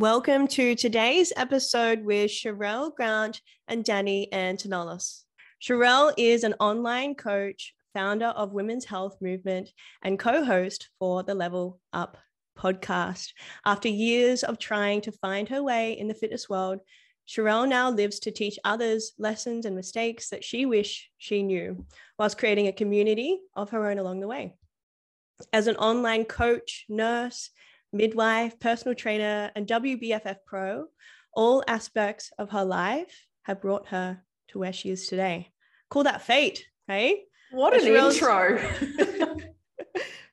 Welcome to today's episode with Sharelle Grant and Danny Antonellos. Sharelle is an online coach, founder of Women's Health Movement, and co host for the Level Up podcast. After years of trying to find her way in the fitness world, Sharelle now lives to teach others lessons and mistakes that she wish she knew, whilst creating a community of her own along the way. As an online coach, nurse, midwife, personal trainer, and WBFF pro, all aspects of her life have brought her to where she is today. Call that fate, hey? What an intro.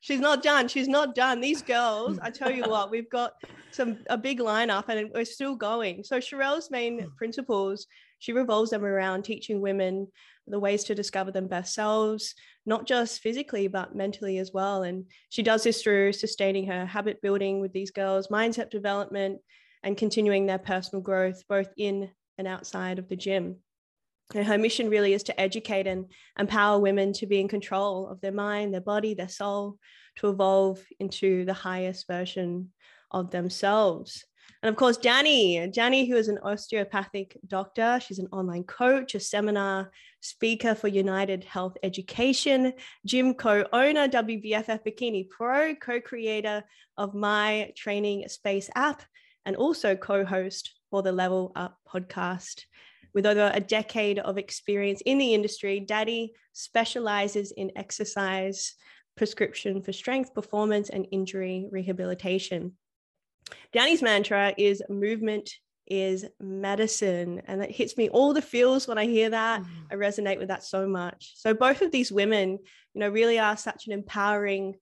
she's not done. She's not done. These girls, I tell you what, we've got some a big lineup and we're still going. So Sharelle's main hmm. principles, she revolves them around teaching women the ways to discover them best selves, not just physically, but mentally as well. And she does this through sustaining her habit building with these girls, mindset development, and continuing their personal growth, both in and outside of the gym. And her mission really is to educate and empower women to be in control of their mind, their body, their soul, to evolve into the highest version of themselves. And of course, Danny, Danny, who is an osteopathic doctor, she's an online coach, a seminar speaker for United Health Education, gym co owner, WBFF Bikini Pro, co creator of My Training Space app, and also co host for the Level Up podcast. With over a decade of experience in the industry, Danny specializes in exercise prescription for strength, performance, and injury rehabilitation. Danny's mantra is movement is medicine. And it hits me all the feels when I hear that. Mm. I resonate with that so much. So both of these women, you know, really are such an empowering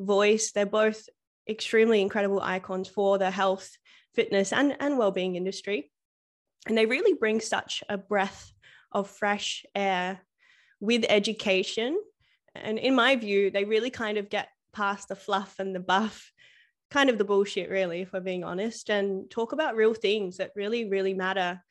voice. They're both extremely incredible icons for the health, fitness, and, and well-being industry. And they really bring such a breath of fresh air with education. And in my view, they really kind of get past the fluff and the buff kind of the bullshit, really, if we're being honest, and talk about real things that really, really matter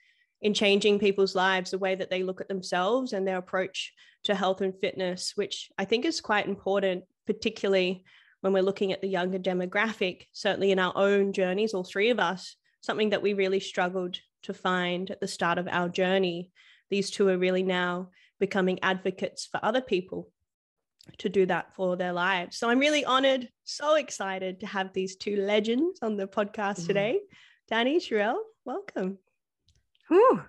in changing people's lives, the way that they look at themselves and their approach to health and fitness, which I think is quite important, particularly when we're looking at the younger demographic, certainly in our own journeys, all three of us, something that we really struggled to find at the start of our journey. These two are really now becoming advocates for other people to do that for their lives. So I'm really honored, so excited to have these two legends on the podcast mm. today. Danny, Sharelle, welcome. Whew.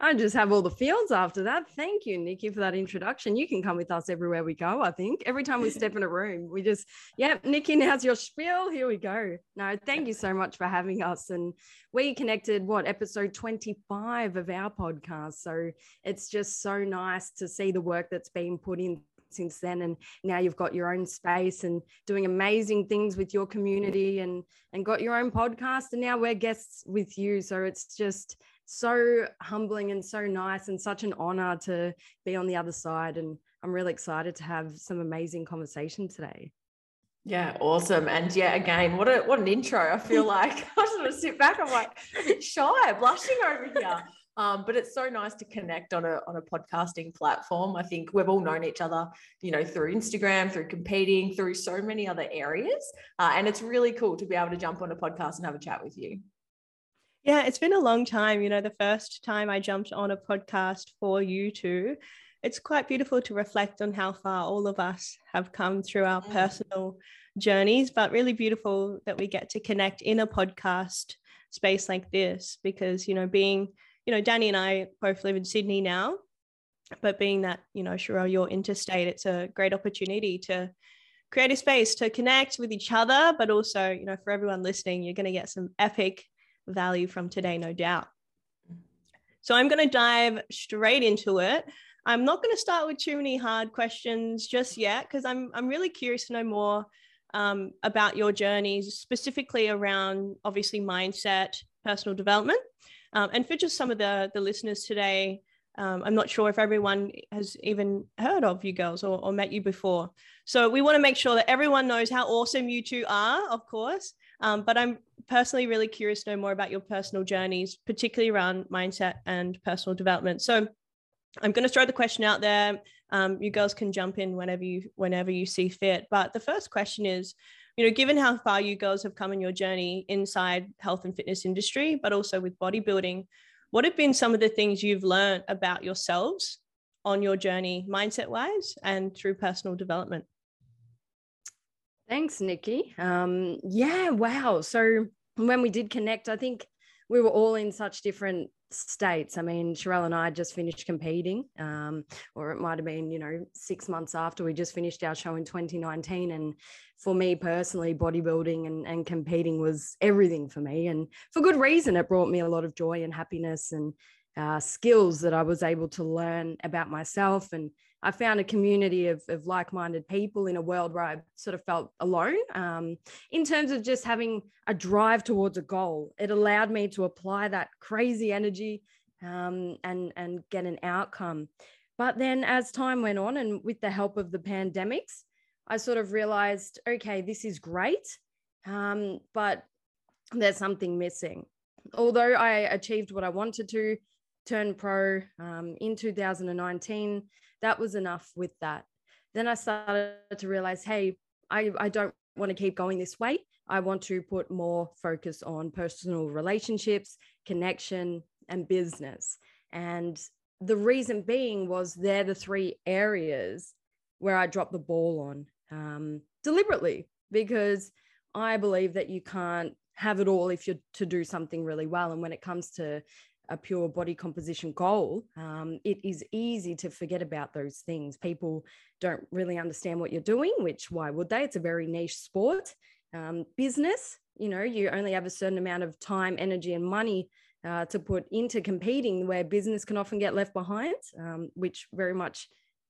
I just have all the feels after that. Thank you, Nikki, for that introduction. You can come with us everywhere we go, I think. Every time we step in a room, we just, yeah, Nikki, now's your spiel. Here we go. No, thank you so much for having us. And we connected, what, episode 25 of our podcast. So it's just so nice to see the work that's been put in since then and now you've got your own space and doing amazing things with your community and and got your own podcast and now we're guests with you so it's just so humbling and so nice and such an honor to be on the other side and i'm really excited to have some amazing conversation today yeah, awesome. And yeah, again, what a what an intro. I feel like I just want to sit back. I'm like a bit shy, blushing over here. Um, but it's so nice to connect on a on a podcasting platform. I think we've all known each other, you know, through Instagram, through competing, through so many other areas, uh, and it's really cool to be able to jump on a podcast and have a chat with you. Yeah, it's been a long time. You know, the first time I jumped on a podcast for you two, it's quite beautiful to reflect on how far all of us have come through our mm. personal journeys, but really beautiful that we get to connect in a podcast space like this because, you know, being you know, Danny and I both live in Sydney now, but being that, you know, Sharelle, you're interstate, it's a great opportunity to create a space to connect with each other, but also, you know, for everyone listening, you're going to get some epic value from today, no doubt. So I'm going to dive straight into it. I'm not going to start with too many hard questions just yet because I'm I'm really curious to know more um, about your journeys, specifically around obviously mindset, personal development, um, and for just some of the, the listeners today, um, I'm not sure if everyone has even heard of you girls or, or met you before. So we want to make sure that everyone knows how awesome you two are, of course. Um, but I'm personally really curious to know more about your personal journeys, particularly around mindset and personal development. So I'm going to throw the question out there. Um, you girls can jump in whenever you whenever you see fit. But the first question is, you know, given how far you girls have come in your journey inside health and fitness industry, but also with bodybuilding, what have been some of the things you've learned about yourselves on your journey, mindset wise, and through personal development? Thanks, Nikki. Um, yeah, wow. So when we did connect, I think we were all in such different states. I mean, Sharelle and I just finished competing, um, or it might have been, you know, six months after we just finished our show in 2019. And for me personally, bodybuilding and, and competing was everything for me. And for good reason, it brought me a lot of joy and happiness and uh, skills that I was able to learn about myself. And I found a community of, of like minded people in a world where I sort of felt alone um, in terms of just having a drive towards a goal. It allowed me to apply that crazy energy um, and, and get an outcome. But then as time went on, and with the help of the pandemics, I sort of realized okay, this is great, um, but there's something missing. Although I achieved what I wanted to, turn pro um, in 2019. That was enough with that. Then I started to realize, hey, I, I don't want to keep going this way. I want to put more focus on personal relationships, connection, and business. And the reason being was they're the three areas where I dropped the ball on um, deliberately because I believe that you can't have it all if you're to do something really well. And when it comes to a pure body composition goal, um, it is easy to forget about those things. People don't really understand what you're doing, which why would they? It's a very niche sport. Um, business, you know, you only have a certain amount of time, energy, and money uh, to put into competing, where business can often get left behind, um, which very much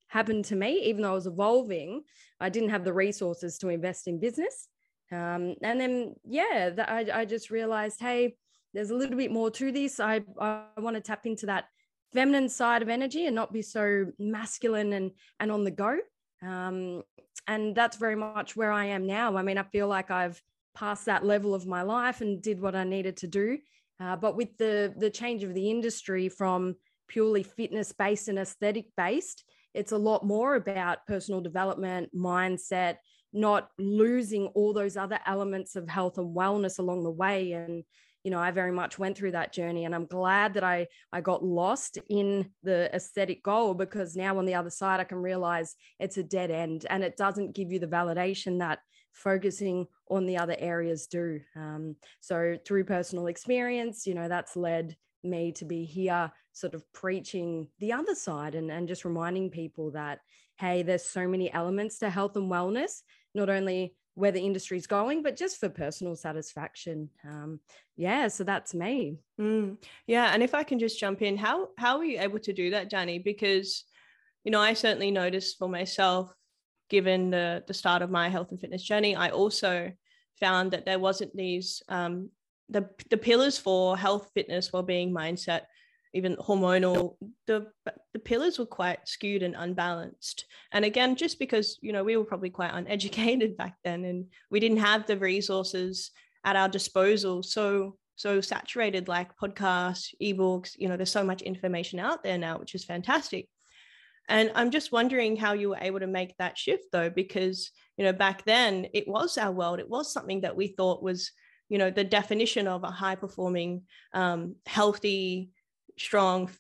happened to me. Even though I was evolving, I didn't have the resources to invest in business. Um, and then, yeah, I, I just realized, hey, there's a little bit more to this. I, I want to tap into that feminine side of energy and not be so masculine and, and on the go. Um, and that's very much where I am now. I mean, I feel like I've passed that level of my life and did what I needed to do. Uh, but with the the change of the industry from purely fitness based and aesthetic based, it's a lot more about personal development, mindset, not losing all those other elements of health and wellness along the way. And you know, I very much went through that journey and I'm glad that I I got lost in the aesthetic goal because now on the other side I can realize it's a dead end and it doesn't give you the validation that focusing on the other areas do. Um, so through personal experience, you know, that's led me to be here sort of preaching the other side and, and just reminding people that hey there's so many elements to health and wellness not only where the industry's going, but just for personal satisfaction. Um, yeah, so that's me. Mm, yeah, and if I can just jump in, how how were you able to do that, Danny? Because you know, I certainly noticed for myself, given the the start of my health and fitness journey, I also found that there wasn't these um, the the pillars for health, fitness, well-being, mindset even hormonal the the pillars were quite skewed and unbalanced. And again just because you know we were probably quite uneducated back then and we didn't have the resources at our disposal so so saturated like podcasts ebooks you know there's so much information out there now which is fantastic. And i'm just wondering how you were able to make that shift though because you know back then it was our world. It was something that we thought was you know the definition of a high performing um, healthy strong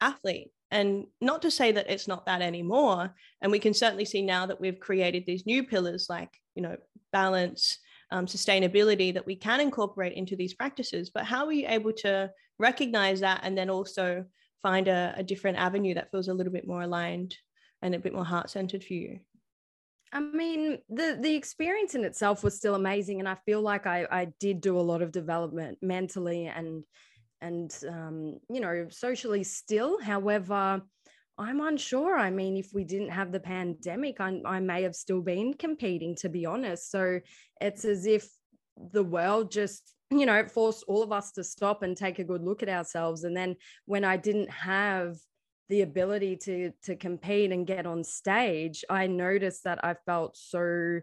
athlete. And not to say that it's not that anymore. And we can certainly see now that we've created these new pillars like, you know, balance, um, sustainability that we can incorporate into these practices. But how are you able to recognize that and then also find a, a different avenue that feels a little bit more aligned and a bit more heart centered for you? I mean, the the experience in itself was still amazing, and I feel like I I did do a lot of development mentally and and um, you know socially still. However i'm unsure. I mean if we didn't have the pandemic I, I may have still been competing to be honest. So it's as if the world just you know forced all of us to stop and take a good look at ourselves. And then when i didn't have the ability to to compete and get on stage i noticed that i felt so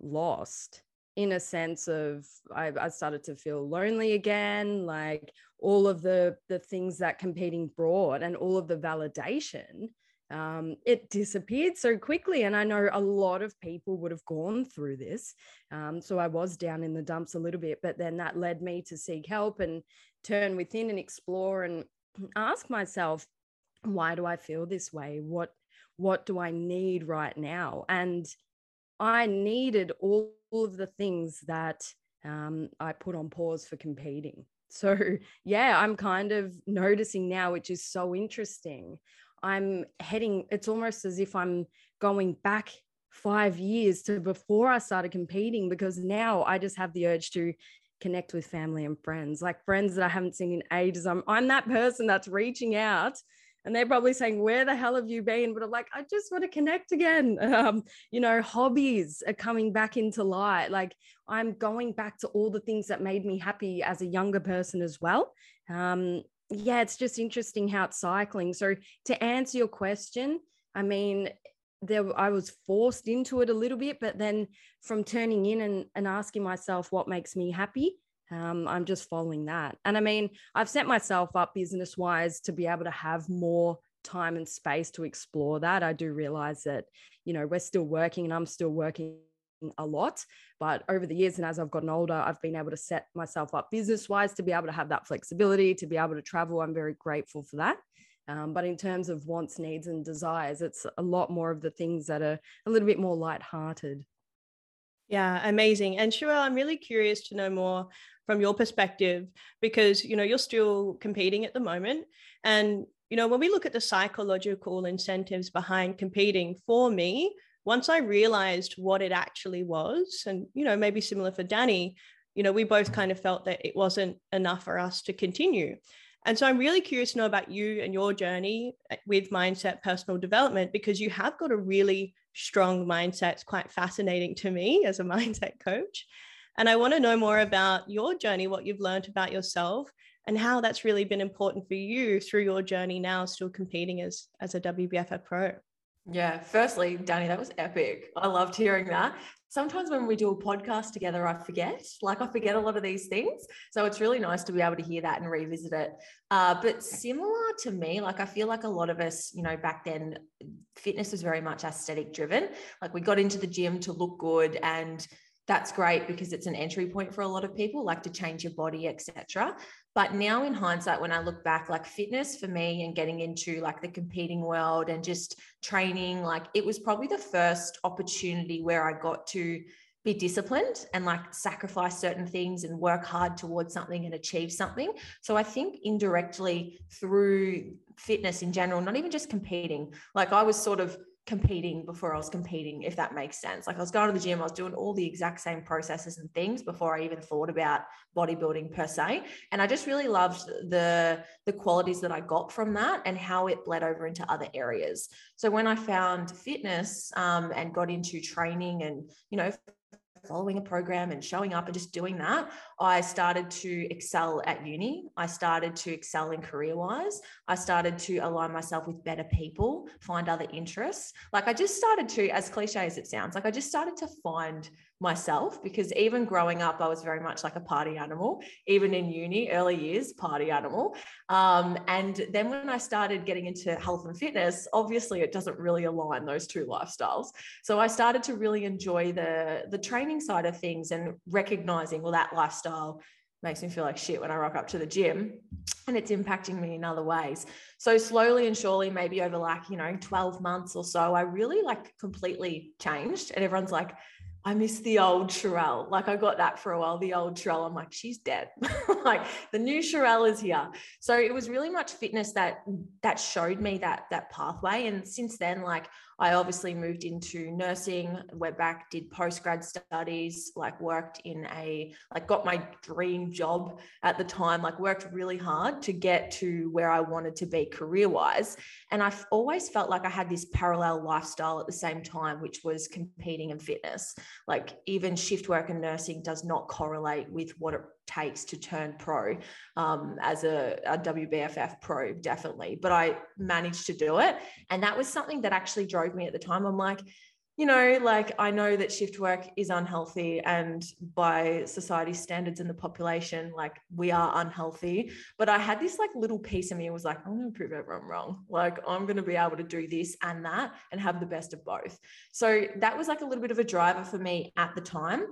lost in a sense of I, I, started to feel lonely again. Like all of the the things that competing brought and all of the validation um, it disappeared so quickly. And I know a lot of people would have gone through this. Um, so I was down in the dumps a little bit, but then that led me to seek help and turn within and explore and ask myself, why do I feel this way? What what do I need right now? And I needed all of the things that um, I put on pause for competing. So, yeah, I'm kind of noticing now, which is so interesting. I'm heading, it's almost as if I'm going back five years to before I started competing because now I just have the urge to connect with family and friends, like friends that I haven't seen in ages. I'm, I'm that person that's reaching out and they're probably saying, Where the hell have you been? But I'm like, I just want to connect again. Um, you know, hobbies are coming back into light. Like, I'm going back to all the things that made me happy as a younger person as well. Um, yeah, it's just interesting how it's cycling. So, to answer your question, I mean, there I was forced into it a little bit, but then from turning in and, and asking myself what makes me happy, um, I'm just following that. And I mean, I've set myself up business wise to be able to have more time and space to explore that. I do realize that, you know, we're still working and I'm still working a lot. But over the years and as I've gotten older, I've been able to set myself up business wise to be able to have that flexibility, to be able to travel. I'm very grateful for that. Um, but in terms of wants, needs, and desires, it's a lot more of the things that are a little bit more light-hearted. Yeah, amazing. And Sharelle, I'm really curious to know more from your perspective because you know you're still competing at the moment and you know when we look at the psychological incentives behind competing for me once i realized what it actually was and you know maybe similar for danny you know we both kind of felt that it wasn't enough for us to continue and so i'm really curious to know about you and your journey eh, with mindset personal development because you have got a really strong mindset it's quite fascinating to me as a mindset coach and I want to know more about your journey, what you've learned about yourself, and how that's really been important for you through your journey now, still competing as, as a WBFF pro. Yeah, firstly, Danny, that was epic. I loved hearing that. Sometimes when we do a podcast together, I forget, like I forget a lot of these things. So it's really nice to be able to hear that and revisit it. Uh, but similar to me, like I feel like a lot of us, you know, back then, fitness was very much aesthetic driven. Like we got into the gym to look good and that's great because it's an entry point for a lot of people like to change your body etc but now in hindsight when i look back like fitness for me and getting into like the competing world and just training like it was probably the first opportunity where i got to be disciplined and like sacrifice certain things and work hard towards something and achieve something. So i think indirectly through fitness in general not even just competing like i was sort of competing before I was competing, if that makes sense. Like I was going to the gym, I was doing all the exact same processes and things before I even thought about bodybuilding per se. And I just really loved the the qualities that I got from that and how it bled over into other areas. So when I found fitness um, and got into training and you know following a program and showing up and just doing that, I started to excel at uni. I started to excel in career wise. I started to align myself with better people, find other interests. Like I just started to, as cliche as it sounds, like I just started to find myself because even growing up, I was very much like a party animal, even in uni, early years, party animal. Um, and then when I started getting into health and fitness, obviously it doesn't really align those two lifestyles. So I started to really enjoy the, the training side of things and recognizing, well, that lifestyle makes me feel like shit when I rock up to the gym and it's impacting me in other ways. So slowly and surely, maybe over like, you know, 12 months or so, I really like completely changed. And everyone's like, I miss the old Sharelle. Like I got that for a while. The old Sharelle, I'm like, she's dead. like the new Sharelle is here. So it was really much fitness that that showed me that that pathway. And since then, like I obviously moved into nursing, went back, did post grad studies, like worked in a, like got my dream job at the time, like worked really hard to get to where I wanted to be career wise. And I've always felt like I had this parallel lifestyle at the same time, which was competing in fitness. Like even shift work and nursing does not correlate with what it takes to turn pro um, as a, a WBFF pro, definitely. But I managed to do it. And that was something that actually drove me at the time. I'm like, you know, like I know that shift work is unhealthy and by society standards in the population, like we are unhealthy. But I had this like little piece of me was like, I'm going to prove everyone wrong. Like I'm going to be able to do this and that and have the best of both. So that was like a little bit of a driver for me at the time.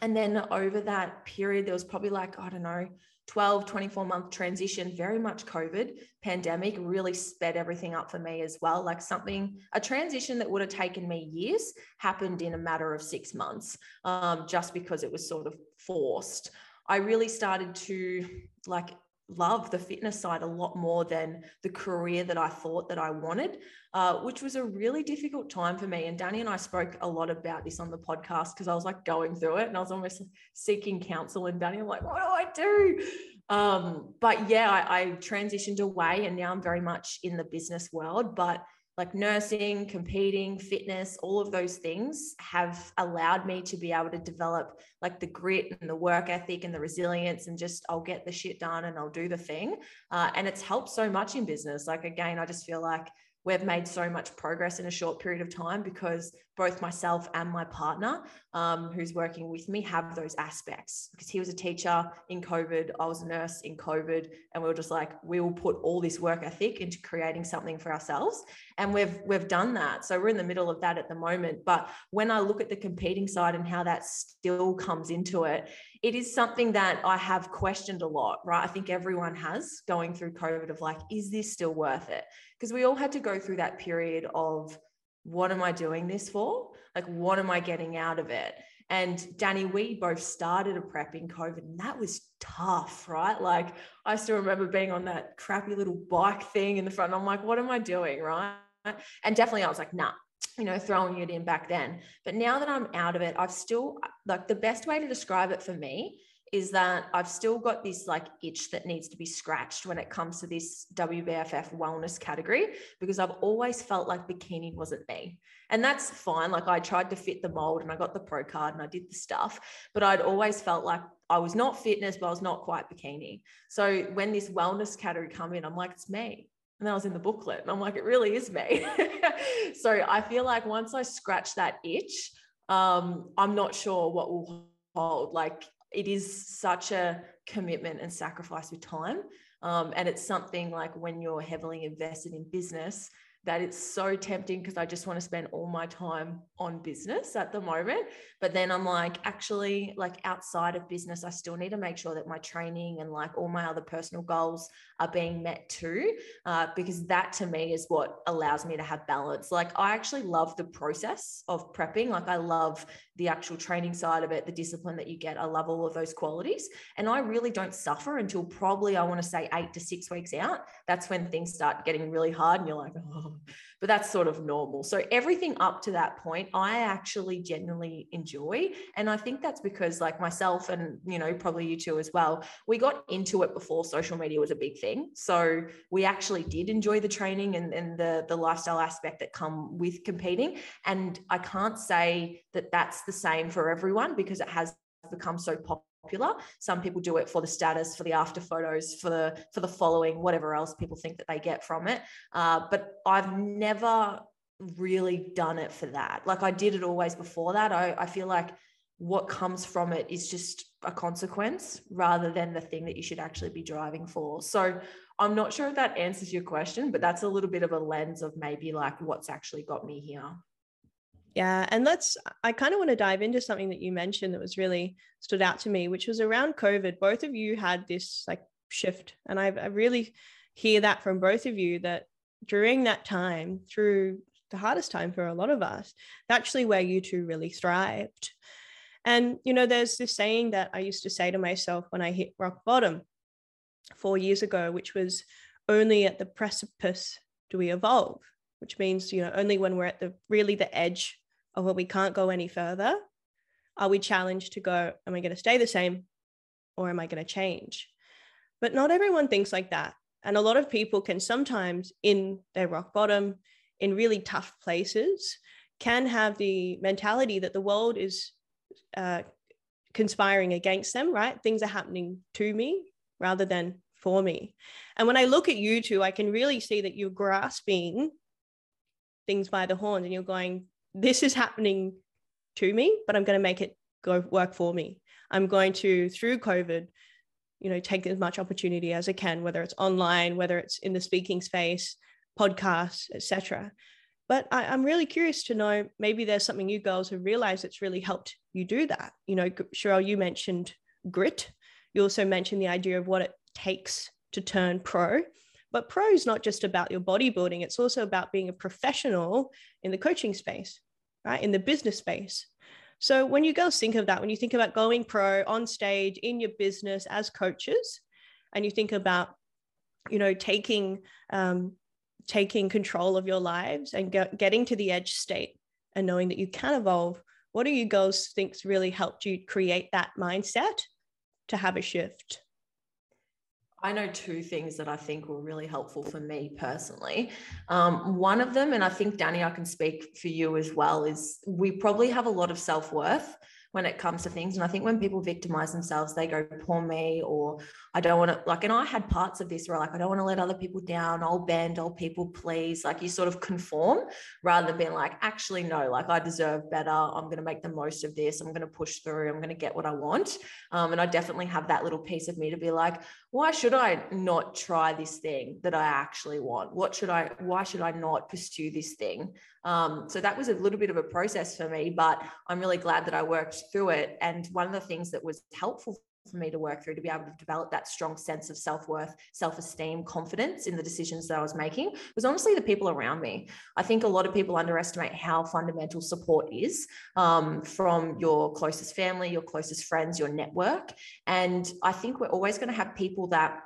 And then over that period, there was probably like, I don't know, 12, 24 month transition, very much COVID pandemic really sped everything up for me as well. Like something, a transition that would have taken me years happened in a matter of six months, um, just because it was sort of forced. I really started to like love the fitness side a lot more than the career that I thought that I wanted, uh, which was a really difficult time for me. And Danny and I spoke a lot about this on the podcast because I was like going through it and I was almost seeking counsel. And Danny, I'm like, what do I do? Um, but yeah, I, I transitioned away and now I'm very much in the business world. But like nursing, competing, fitness, all of those things have allowed me to be able to develop like the grit and the work ethic and the resilience and just I'll get the shit done and I'll do the thing. Uh, and it's helped so much in business. Like, again, I just feel like we've made so much progress in a short period of time because both myself and my partner, um, who's working with me, have those aspects. Because he was a teacher in COVID, I was a nurse in COVID, and we were just like, we will put all this work ethic into creating something for ourselves, and we've we've done that. So we're in the middle of that at the moment. But when I look at the competing side and how that still comes into it, it is something that I have questioned a lot, right? I think everyone has going through COVID of like, is this still worth it? Because we all had to go through that period of what am I doing this for? Like, what am I getting out of it? And Danny, we both started a prep in COVID, and that was tough, right? Like, I still remember being on that crappy little bike thing in the front. I'm like, what am I doing, right? And definitely, I was like, nah, you know, throwing it in back then. But now that I'm out of it, I've still like the best way to describe it for me is that I've still got this like itch that needs to be scratched when it comes to this WBFF wellness category because I've always felt like bikini wasn't me. And that's fine. Like I tried to fit the mold and I got the pro card and I did the stuff, but I'd always felt like I was not fitness, but I was not quite bikini. So when this wellness category come in, I'm like, it's me. And then I was in the booklet and I'm like, it really is me. so I feel like once I scratch that itch, um, I'm not sure what will hold. Like it is such a commitment and sacrifice with time. Um, and it's something like when you're heavily invested in business, that it's so tempting because I just want to spend all my time on business at the moment. But then I'm like, actually, like outside of business, I still need to make sure that my training and like all my other personal goals are being met too, uh, because that to me is what allows me to have balance. Like, I actually love the process of prepping. Like, I love the actual training side of it, the discipline that you get. I love all of those qualities. And I really don't suffer until probably, I want to say, eight to six weeks out. That's when things start getting really hard and you're like, oh, but that's sort of normal. So everything up to that point, I actually genuinely enjoy. And I think that's because, like myself, and you know, probably you too as well, we got into it before social media was a big thing. So we actually did enjoy the training and, and the, the lifestyle aspect that come with competing. And I can't say that that's the same for everyone because it has become so popular popular. Some people do it for the status, for the after photos, for the for the following, whatever else people think that they get from it. Uh, but I've never really done it for that. Like I did it always before that. I, I feel like what comes from it is just a consequence rather than the thing that you should actually be driving for. So I'm not sure if that answers your question, but that's a little bit of a lens of maybe like what's actually got me here. Yeah. And let's, I kind of want to dive into something that you mentioned that was really stood out to me, which was around COVID. Both of you had this like shift. And I've, I really hear that from both of you that during that time, through the hardest time for a lot of us, actually where you two really thrived. And, you know, there's this saying that I used to say to myself when I hit rock bottom four years ago, which was only at the precipice do we evolve, which means, you know, only when we're at the really the edge of where we can't go any further, are we challenged to go, am I going to stay the same or am I going to change? But not everyone thinks like that. And a lot of people can sometimes, in their rock bottom, in really tough places, can have the mentality that the world is uh, conspiring against them, right? Things are happening to me rather than for me. And when I look at you two, I can really see that you're grasping things by the horns and you're going, this is happening to me, but I'm going to make it go work for me. I'm going to, through COVID, you know, take as much opportunity as I can, whether it's online, whether it's in the speaking space, podcasts, etc. But I, am really curious to know maybe there's something you girls have realized that's really helped you do that. You know, Sharelle, you mentioned grit. You also mentioned the idea of what it takes to turn pro. But pro is not just about your bodybuilding, it's also about being a professional in the coaching space, right? In the business space. So when you girls think of that, when you think about going pro on stage in your business as coaches, and you think about, you know, taking um, taking control of your lives and get, getting to the edge state and knowing that you can evolve, what do you girls think's really helped you create that mindset to have a shift? I know two things that I think were really helpful for me personally. Um, one of them, and I think Danny, I can speak for you as well, is we probably have a lot of self worth when it comes to things. And I think when people victimize themselves, they go, poor me, or I don't want to, like, and I had parts of this where, like, I don't want to let other people down. I'll bend, I'll people please. Like, you sort of conform rather than being like, actually, no, like, I deserve better. I'm going to make the most of this. I'm going to push through. I'm going to get what I want. Um, and I definitely have that little piece of me to be like, why should I not try this thing that I actually want? What should I, why should I not pursue this thing? Um, so that was a little bit of a process for me, but I'm really glad that I worked through it. And one of the things that was helpful for me to work through to be able to develop that strong sense of self-worth self-esteem confidence in the decisions that i was making was honestly the people around me. I think a lot of people underestimate how fundamental support is um, from your closest family your closest friends your network. And i think we're always going to have people that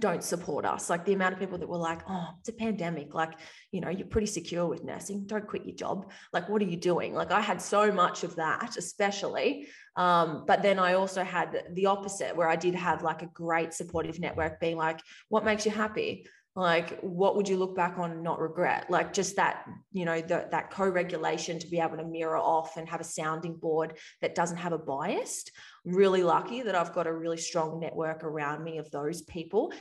don't support us. Like the amount of people that were like, oh, it's a pandemic. Like, you know, you're pretty secure with nursing. Don't quit your job. Like, what are you doing? Like, I had so much of that, especially. Um, but then I also had the opposite, where I did have like a great supportive network being like, what makes you happy? Like what would you look back on and not regret? Like just that you know the, that co-regulation to be able to mirror off and have a sounding board that doesn't have a bias. I'm really lucky that i've got a really strong network around me of those people.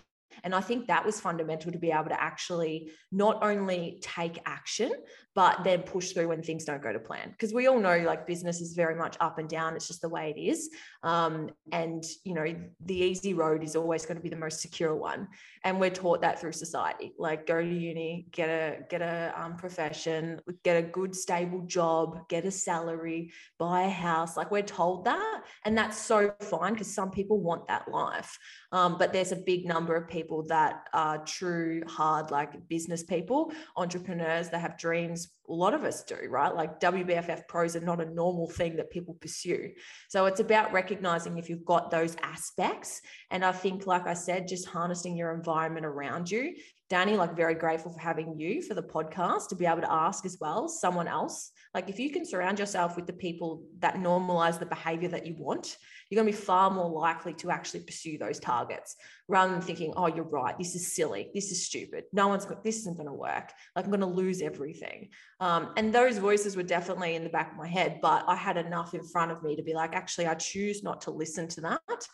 And I think that was fundamental to be able to actually not only take action, but then push through when things don't go to plan. Because we all know like business is very much up and down. It's just the way it is. Um, and, you know, the easy road is always going to be the most secure one. And we're taught that through society. Like go to uni, get a, get a um, profession, get a good, stable job, get a salary, buy a house. Like we're told that. And that's so fine because some people want that life. Um, but there's a big number of people that are true, hard, like business people, entrepreneurs that have dreams a lot of us do, right? Like WBFF pros are not a normal thing that people pursue. So it's about recognizing if you've got those aspects. And I think, like I said, just harnessing your environment around you. Danny, like very grateful for having you for the podcast to be able to ask as well someone else. Like if you can surround yourself with the people that normalize the behavior that you want, you're going to be far more likely to actually pursue those targets rather than thinking, oh, you're right. This is silly. This is stupid. No one's, this isn't going to work. Like I'm going to lose everything. Um, and those voices were definitely in the back of my head, but I had enough in front of me to be like, actually, I choose not to listen to that.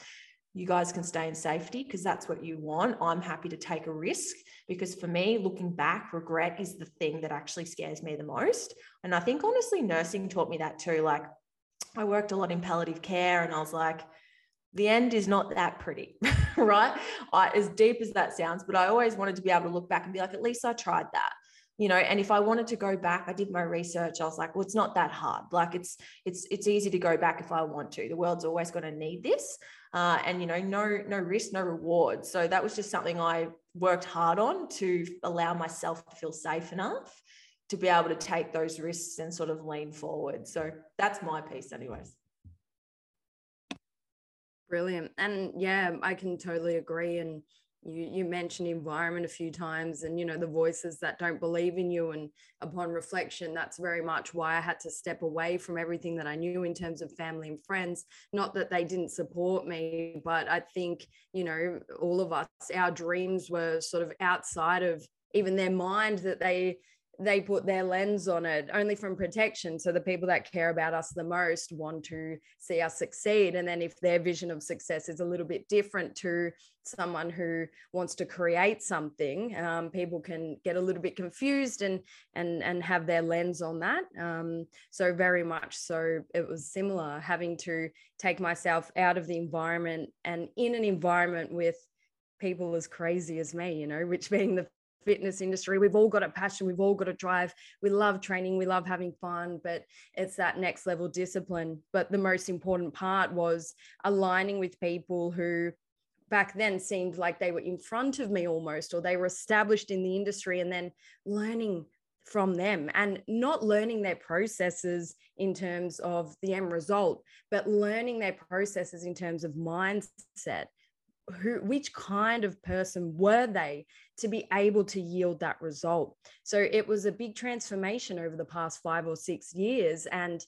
You guys can stay in safety because that's what you want. I'm happy to take a risk because for me, looking back, regret is the thing that actually scares me the most. And I think honestly, nursing taught me that too. Like, I worked a lot in palliative care and I was like, the end is not that pretty, right? I, as deep as that sounds, but I always wanted to be able to look back and be like, at least I tried that you know? And if i wanted to go back i did my research i was like well it's not that hard. Like it's it's it's easy to go back if i want to. The world's always going to need this uh, and you know no no risk no reward. So that was just something i worked hard on to allow myself to feel safe enough to be able to take those risks and sort of lean forward. So that's my piece, anyways. Brilliant. And yeah, I can totally agree. And you you mentioned environment a few times and you know the voices that don't believe in you and upon reflection that's very much why i had to step away from everything that i knew in terms of family and friends not that they didn't support me but i think you know all of us our dreams were sort of outside of even their mind that they they put their lens on it only from protection. So the people that care about us the most want to see us succeed. And then if their vision of success is a little bit different to someone who wants to create something, um, people can get a little bit confused and and and have their lens on that. Um, so very much so, it was similar having to take myself out of the environment and in an environment with people as crazy as me, you know, which being the fitness industry. We've all got a passion, we've all got a drive. We love training, we love having fun, but it's that next level discipline. But the most important part was aligning with people who back then seemed like they were in front of me almost, or they were established in the industry, and then learning from them and not learning their processes in terms of the end result, but learning their processes in terms of mindset who which kind of person were they to be able to yield that result? So it was a big transformation over the past 5 or 6 years and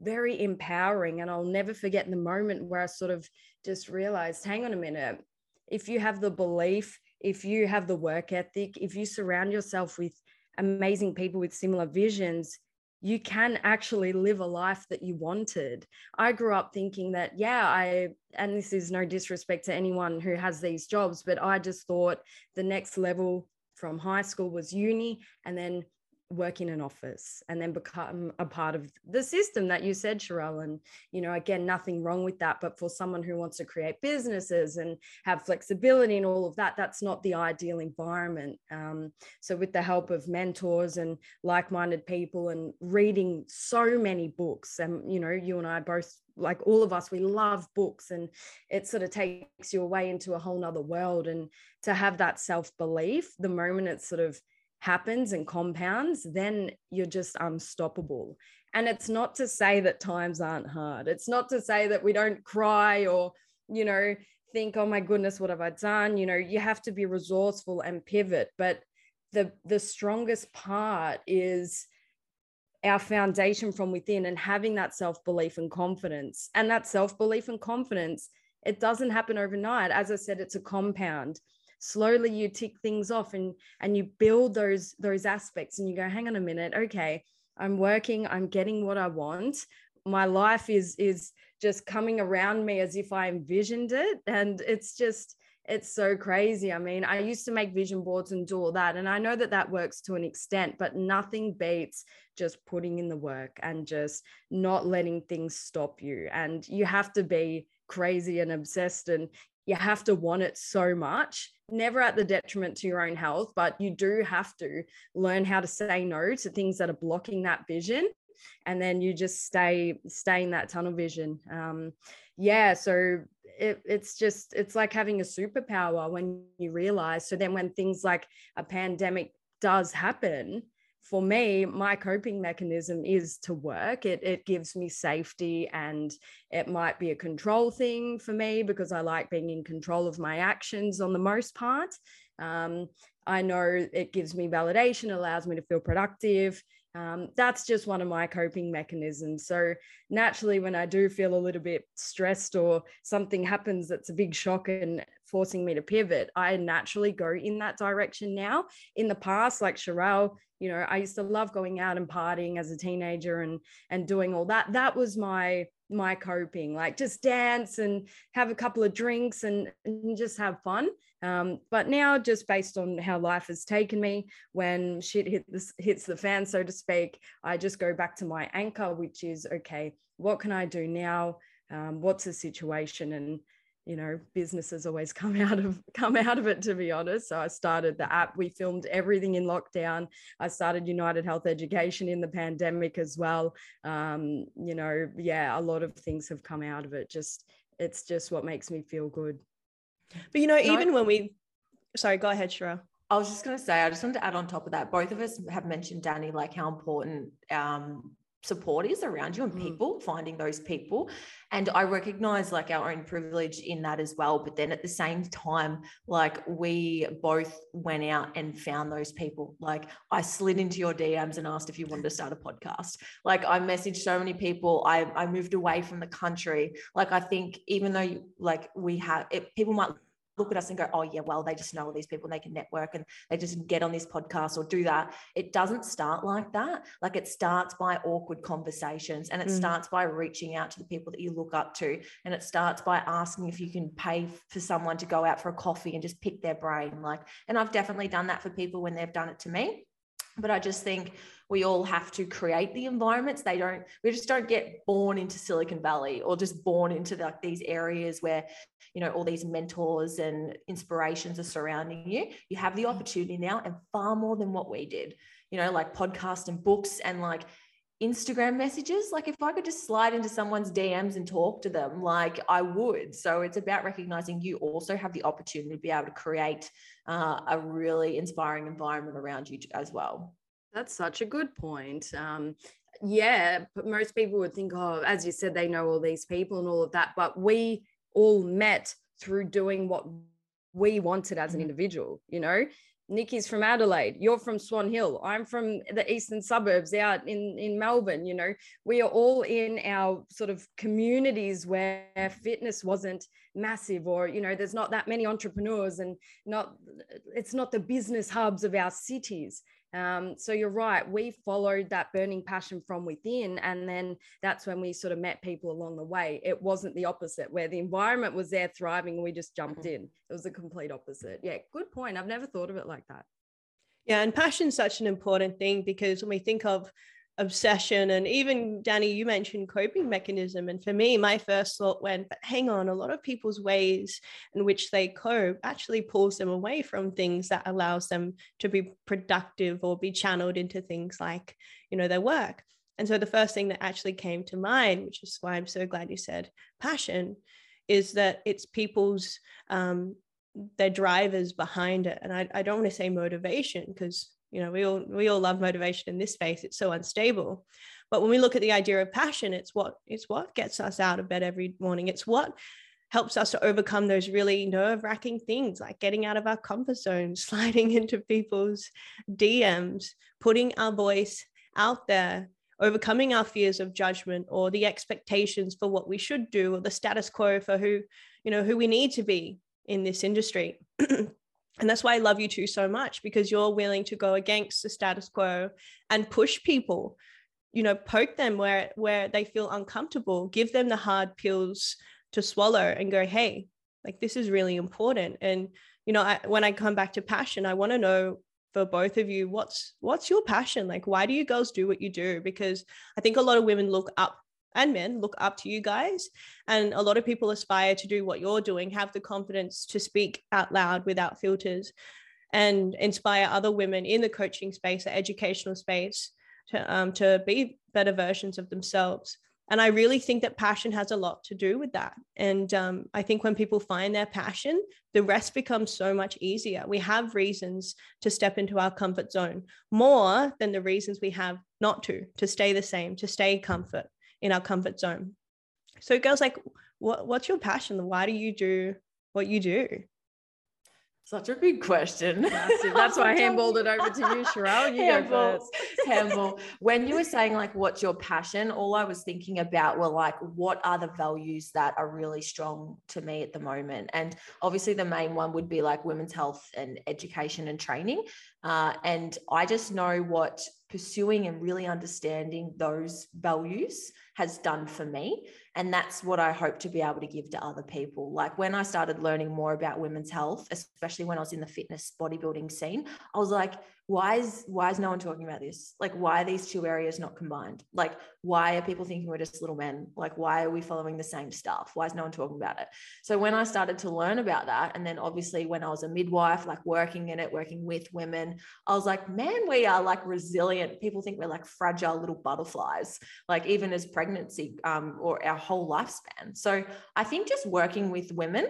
very empowering. And I'll never forget the moment where I sort of just realized hang on a minute if you have the belief if you have the work ethic if you surround yourself with amazing people with similar visions you can actually live a life that you wanted. I grew up thinking that, yeah, I, and this is no disrespect to anyone who has these jobs, but I just thought the next level from high school was uni and then work in an office and then become a part of the system that you said, Sharelle. And, you know, again, nothing wrong with that. But for someone who wants to create businesses and have flexibility and all of that, that's not the ideal environment. Um, so, with the help of mentors and like minded people and reading so many books, and, you know, you and I both like all of us we love books and it sort of takes you away into a whole nother world and to have that self-belief the moment it's sort of happens and compounds, then you're just unstoppable. And it's not to say that times aren't hard. It's not to say that we don't cry or, you know, think, oh my goodness, what have I done? You know, you have to be resourceful and pivot. But the the strongest part is our foundation from within and having that self-belief and confidence. And that self-belief and confidence, it doesn't happen overnight. As I said, it's a compound slowly you tick things off and and you build those those aspects and you go hang on a minute. Okay i'm working. I'm getting what i want. My life is is just coming around me as if i envisioned it. And it's just it's so crazy. I mean i used to make vision boards and do all that and i know that that works to an extent but nothing beats just putting in the work and just not letting things stop you. And you have to be crazy and obsessed and you have to want it so much never at the detriment to your own health but you do have to learn how to say no to things that are blocking that vision and then you just stay stay in that tunnel vision. Um yeah so it, it's just it's like having a superpower when you realize so then when things like a pandemic does happen for me, my coping mechanism is to work. It, it gives me safety and it might be a control thing for me because I like being in control of my actions on the most part. Um, I know it gives me validation, allows me to feel productive. Um, that's just one of my coping mechanisms. So naturally, when I do feel a little bit stressed or something happens that's a big shock and forcing me to pivot, I naturally go in that direction now. In the past, like Sharelle, you know, I used to love going out and partying as a teenager and and doing all that. That was my my coping, like just dance and have a couple of drinks and, and just have fun. Um, but now, just based on how life has taken me, when shit hit this, hits the fan, so to speak, I just go back to my anchor, which is okay, what can I do now? Um, what's the situation? And you know businesses always come out of come out of it to be honest. So i started the app we filmed everything in lockdown. I started united health education in the pandemic as well. Um, you know yeah a lot of things have come out of it. Just it's just what makes me feel good. But you know even when we sorry go ahead Shira. I was just going to say, I just wanted to add on top of that. Both of us have mentioned, Danny, like how important um, support is around you and mm. people mm. finding those people and i recognize like our own privilege in that as well but then at the same time like we both went out and found those people like i slid into your dms and asked if you wanted to start a podcast like i messaged so many people i, I moved away from the country like i think even though you, like we have it, people might look at us and go, oh, yeah, well, they just know all these people and they can network and they just get on this podcast or do that. It doesn't start like that. Like it starts by awkward conversations and it mm. starts by reaching out to the people that you look up to. And it starts by asking if you can pay for someone to go out for a coffee and just pick their brain. Like, and I've definitely done that for people when they've done it to me but i just think we all have to create the environments. They don't we just don't get born into silicon valley or just born into like these areas where you know all these mentors and inspirations are surrounding you. You have the mm. opportunity now and far more than what we did. You know like podcasts and books and like Instagram messages. Like if I could just slide into someone's DMs and talk to them, like I would. So it's about recognizing you also have the opportunity to be able to create uh, a really inspiring environment around you as well. That's such a good point. Um, yeah, but most people would think, oh, as you said, they know all these people and all of that. But we all met through doing what we wanted as an mm-hmm. individual, you know? Nikki's from Adelaide. You're from Swan Hill. I'm from the eastern suburbs out in, in Melbourne. You know, we are all in our sort of communities where fitness wasn't massive or, you know, there's not that many entrepreneurs and not, it's not the business hubs of our cities. Um, so you're right. We followed that burning passion from within. And then that's when we sort of met people along the way. It wasn't the opposite, where the environment was there thriving. And we just jumped mm-hmm. in. It was the complete opposite. Yeah, good point. I've never thought of it like that. Yeah. And passion's such an important thing because when we think of obsession and even danny you mentioned coping mechanism and for me my first thought went but hang on a lot of people's ways in which they cope actually pulls them away from things that allows them to be productive or be channeled into things like you know their work. And so the first thing that actually came to mind which is why i'm so glad you said passion is that it's people's um, their drivers behind it. And I, I don't want to say motivation because you know we all we all love motivation in this space. It's so unstable. But when we look at the idea of passion it's what it's what gets us out of bed every morning. It's what helps us to overcome those really nerve-wracking things like getting out of our comfort zone sliding into people's dms putting our voice out there overcoming our fears of judgment or the expectations for what we should do or the status quo for who you know who we need to be in this industry and that's why I love you two so much because you're willing to go against the status quo and push people you know poke them where where they feel uncomfortable give them the hard pills to swallow and go hey like this is really important. And you know I, when i come back to passion i want to know for both of you what's what's your passion? Like why do you girls do what you do? Because i think a lot of women look up and men look up to you guys. And a lot of people aspire to do what you're doing, have the confidence to speak out loud without filters and inspire other women in the coaching space, the educational space to, um, to be better versions of themselves. And I really think that passion has a lot to do with that. And um, I think when people find their passion, the rest becomes so much easier. We have reasons to step into our comfort zone more than the reasons we have not to, to stay the same, to stay comfort in our comfort zone. So, girls, like, what, what's your passion? Why do you do what you do? Such a big question. That's why I handballed it over to you, Sharelle. You handball, go first. handball. When you were saying like, what's your passion? All I was thinking about were like, what are the values that are really strong to me at the moment? And obviously, the main one would be like women's health and education and training. Uh, and I just know what pursuing and really understanding those values has done for me. And that's what I hope to be able to give to other people. Like when I started learning more about women's health, especially when I was in the fitness bodybuilding scene, I was like, why is why is no one talking about this? Like why are these two areas not combined? Like why are people thinking we're just little men? Like why are we following the same stuff? Why is no one talking about it? So when i started to learn about that and then obviously when i was a midwife like working in it working with women i was like man we are like resilient. People think we're like fragile little butterflies like even as pregnancy um, or our whole lifespan. So i think just working with women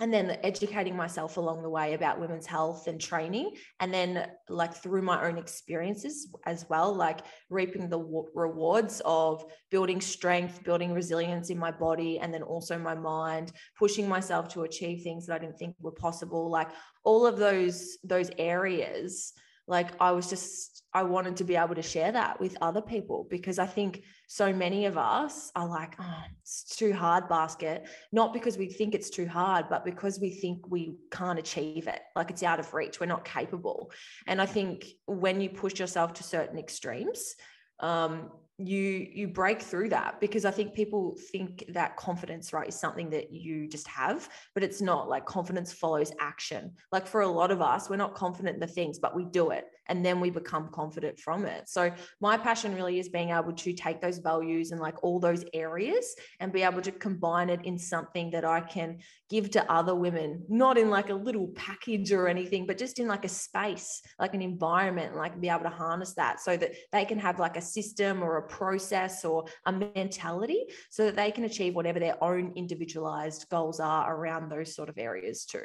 and then educating myself along the way about women's health and training and then like through my own experiences as well like reaping the rewards of building strength building resilience in my body and then also my mind pushing myself to achieve things that i didn't think were possible. Like all of those those areas like I was just, I wanted to be able to share that with other people because I think so many of us are like, oh, it's too hard, basket. Not because we think it's too hard, but because we think we can't achieve it. Like it's out of reach. We're not capable. And I think when you push yourself to certain extremes, um, you you break through that because i think people think that confidence right is something that you just have but it's not like confidence follows action like for a lot of us we're not confident in the things but we do it and then we become confident from it. So my passion really is being able to take those values and like all those areas and be able to combine it in something that I can give to other women, not in like a little package or anything, but just in like a space, like an environment, like be able to harness that so that they can have like a system or a process or a mentality so that they can achieve whatever their own individualized goals are around those sort of areas too.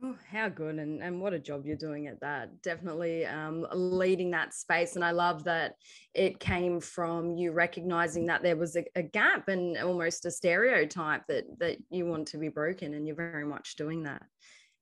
Oh, how good and, and what a job you're doing at that. Definitely um, leading that space. And I love that it came from you recognizing that there was a, a, gap and almost a stereotype that that you want to be broken, and you're very much doing that.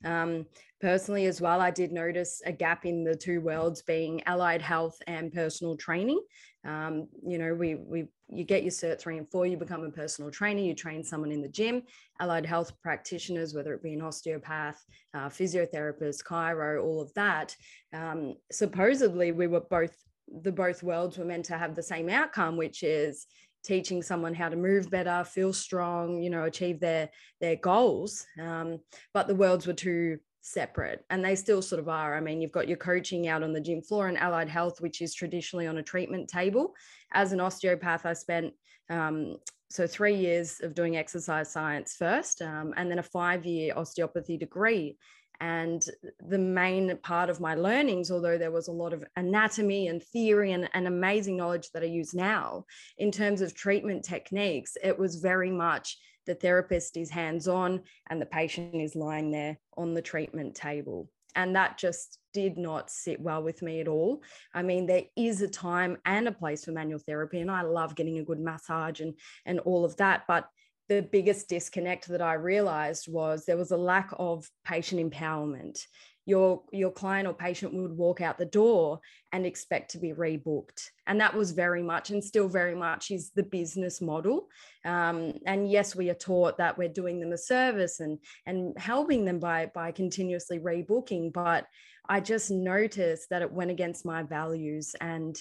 Um, personally, as well, I did notice a gap in the two worlds being allied health and personal training. Um, you know, we we you get your cert three and four, you become a personal trainer, you train someone in the gym, allied health practitioners, whether it be an osteopath, uh, physiotherapist, chiro, all of that. Um, supposedly, we were both the both worlds were meant to have the same outcome, which is teaching someone how to move better, feel strong, you know, achieve their their goals. Um, but the worlds were too separate and they still sort of are. I mean, you've got your coaching out on the gym floor and allied health, which is traditionally on a treatment table. As an osteopath, I spent um, so three years of doing exercise science first, um, and then a five year osteopathy degree. And the main part of my learnings, although there was a lot of anatomy and theory and, and amazing knowledge that I use now in terms of treatment techniques, it was very much the therapist is hands on and the patient is lying there on the treatment table. And that just did not sit well with me at all. I mean, there is a time and a place for manual therapy, and I love getting a good massage and, and all of that. But the biggest disconnect that I realized was there was a lack of patient empowerment your your client or patient would walk out the door and expect to be rebooked. And that was very much and still very much is the business model. Um, and yes we are taught that we're doing them a service and and helping them by by continuously rebooking but i just noticed that it went against my values and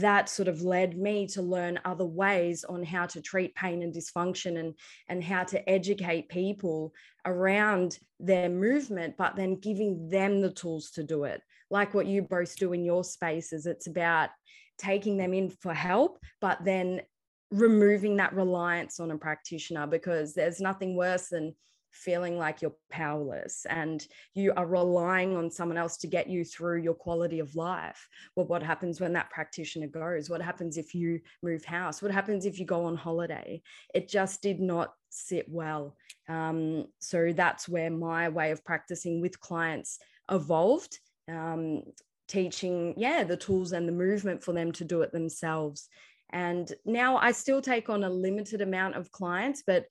that sort of led me to learn other ways on how to treat pain and dysfunction and, and how to educate people around their movement, but then giving them the tools to do it. Like what you both do in your spaces, it's about taking them in for help, but then removing that reliance on a practitioner because there's nothing worse than feeling like you're powerless and you are relying on someone else to get you through your quality of life. Well, what happens when that practitioner goes? What happens if you move house? What happens if you go on holiday? It just did not sit well. Um, so that's where my way of practicing with clients evolved. Um, teaching, yeah, the tools and the movement for them to do it themselves. And now I still take on a limited amount of clients, but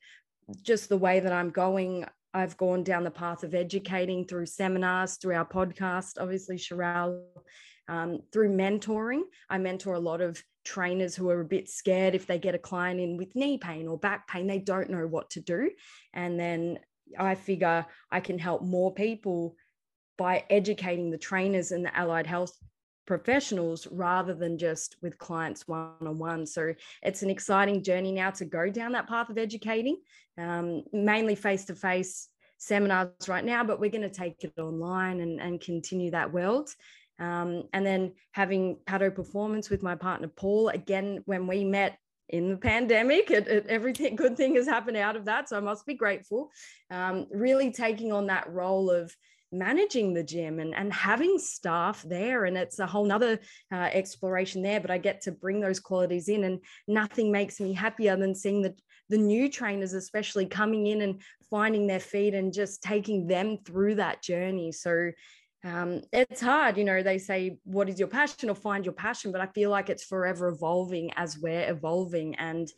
just the way that I'm going, I've gone down the path of educating through seminars, through our podcast, obviously, Sharelle, um, through mentoring. I mentor a lot of trainers who are a bit scared if they get a client in with knee pain or back pain, they don't know what to do. And then I figure I can help more people by educating the trainers and the allied health professionals rather than just with clients one on one. So it's an exciting journey now to go down that path of educating, um, mainly face to face seminars right now, but we're going to take it online and, and continue that world. Um, and then having Pato Performance with my partner Paul, again, when we met in the pandemic, it, it, everything good thing has happened out of that. So I must be grateful. Um, really taking on that role of managing the gym and, and having staff there and it's a whole nother uh, exploration there but i get to bring those qualities in and nothing makes me happier than seeing the the new trainers especially coming in and finding their feet and just taking them through that journey. So um, it's hard you know they say what is your passion? or find your passion but i feel like it's forever evolving as we're evolving and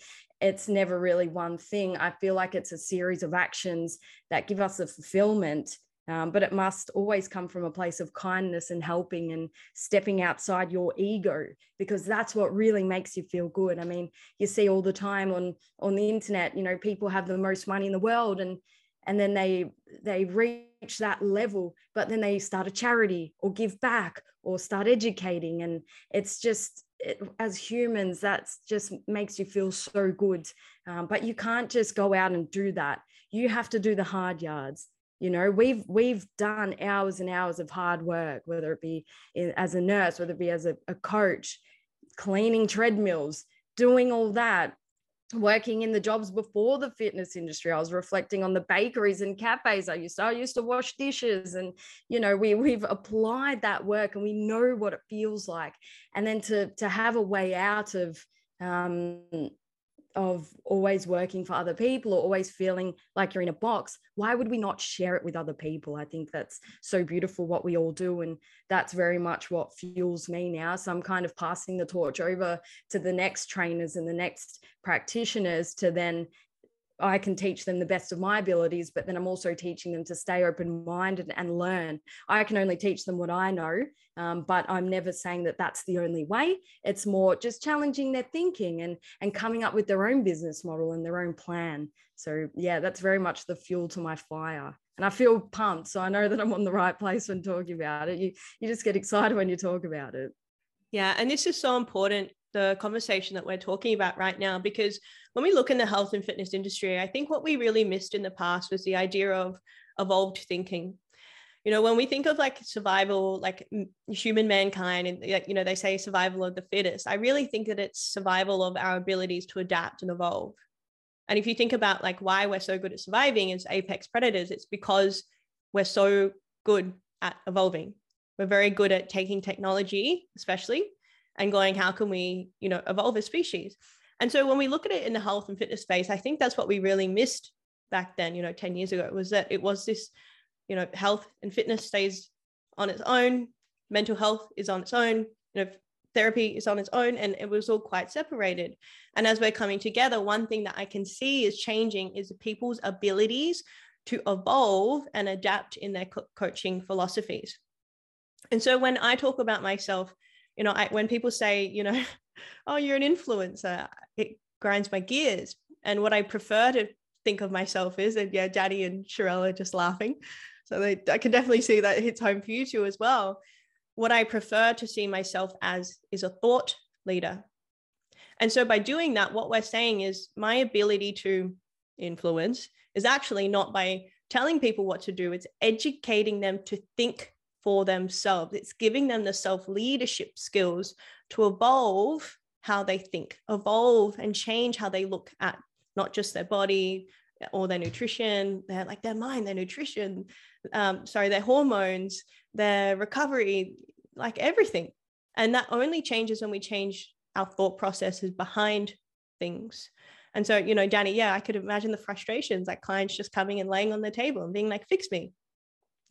it's never really one thing. I feel like it's a series of actions that give us a fulfillment Um, but it must always come from a place of kindness and helping and stepping outside your ego because that's what really makes you feel good. I mean, you see all the time on on the internet, you know, people have the most money in the world and and then they they reach that level, but then they start a charity or give back or start educating, and it's just it, as humans that just makes you feel so good. Um, but you can't just go out and do that. You have to do the hard yards you know we've we've done hours and hours of hard work whether it be in, as a nurse whether it be as a, a coach cleaning treadmills doing all that working in the jobs before the fitness industry. I was reflecting on the bakeries and cafes i used to i used to wash dishes and you know we we've applied that work and we know what it feels like. And then to to have a way out of um, of always working for other people or always feeling like you're in a box why would we not share it with other people? I think that's so beautiful what we all do and that's very much what fuels me now. So i'm kind of passing the torch over to the next trainers and the next practitioners to then I can teach them the best of my abilities, but then I'm also teaching them to stay open minded and learn. I can only teach them what I know, um, but I'm never saying that that's the only way. It's more just challenging their thinking and and coming up with their own business model and their own plan. So yeah, that's very much the fuel to my fire. And I feel pumped, so I know that I'm on the right place when talking about it. You you just get excited when you talk about it. Yeah, and this is so important the conversation that we're talking about right now because when we look in the health and fitness industry i think what we really missed in the past was the idea of evolved thinking. You know when we think of like survival like human mankind and you know they say survival of the fittest i really think that it's survival of our abilities to adapt and evolve. And if you think about like why we're so good at surviving as apex predators it's because we're so good at evolving. We're very good at taking technology especially and going how can we you know evolve as species? And so when we look at it in the health and fitness space i think that's what we really missed back then you know 10 years ago was that it was this you know health and fitness stays on its own mental health is on its own you know therapy is on its own and it was all quite separated. And as we're coming together one thing that i can see is changing is people's abilities to evolve and adapt in their co- coaching philosophies. And so when i talk about myself you know I, when people say you know oh you're an influencer it grinds my gears. And what i prefer to think of myself is and yeah Danny and Sharelle are just laughing. So they, i can definitely see that hits home for you too as well. What i prefer to see myself as is a thought leader. And so by doing that what we're saying is my ability to influence is actually not by telling people what to do it's educating them to think for themselves. It's giving them the self leadership skills to evolve how they think, evolve and change how they look at not just their body or their nutrition, their like their mind, their nutrition, um, sorry, their hormones, their recovery, like everything. And that only changes when we change our thought processes behind things. And so, you know, Danny, yeah, I could imagine the frustrations like clients just coming and laying on the table and being like, fix me.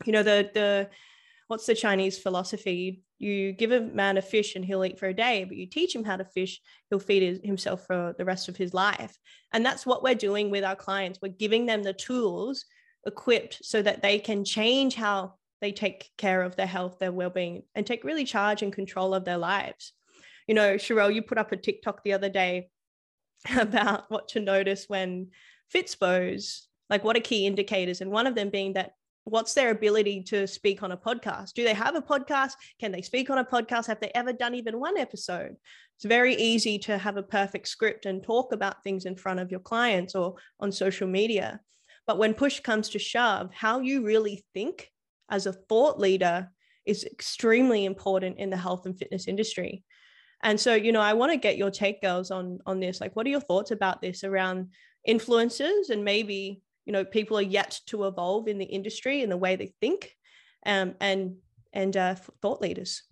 You know, the the what's the Chinese philosophy? You give a man a fish and he'll eat for a day, but you teach him how to fish, he'll feed himself for the rest of his life. And that's what we're doing with our clients. We're giving them the tools equipped so that they can change how they take care of their health, their well-being, and take really charge and control of their lives. You know, Sharelle, you put up a TikTok the other day about what to notice when Fitspos, like what are key indicators, and one of them being that what's their ability to speak on a podcast? Do they have a podcast? Can they speak on a podcast? Have they ever done even one episode? It's very easy to have a perfect script and talk about things in front of your clients or on social media. But when push comes to shove how you really think as a thought leader is extremely important in the health and fitness industry. And so you know i want to get your take girls on on this. Like what are your thoughts about this around influencers and maybe you know people are yet to evolve in the industry in the way they think um, and and uh, thought leaders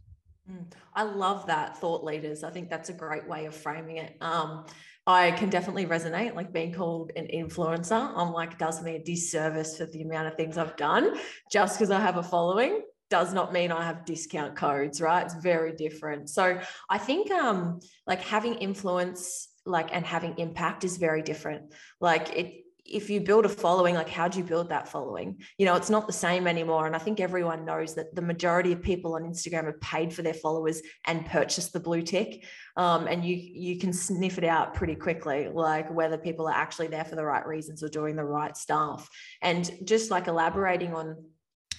mm, i love that thought leaders i think that's a great way of framing it um, i can definitely resonate like being called an influencer i'm like does me a disservice for the amount of things i've done just because i have a following does not mean I have discount codes, right? It's very different. So I think um like having influence like and having impact is very different. Like it if you build a following, like how do you build that following? You know, it's not the same anymore. And I think everyone knows that the majority of people on Instagram have paid for their followers and purchased the blue tick. Um, and you you can sniff it out pretty quickly, like whether people are actually there for the right reasons or doing the right stuff. And just like elaborating on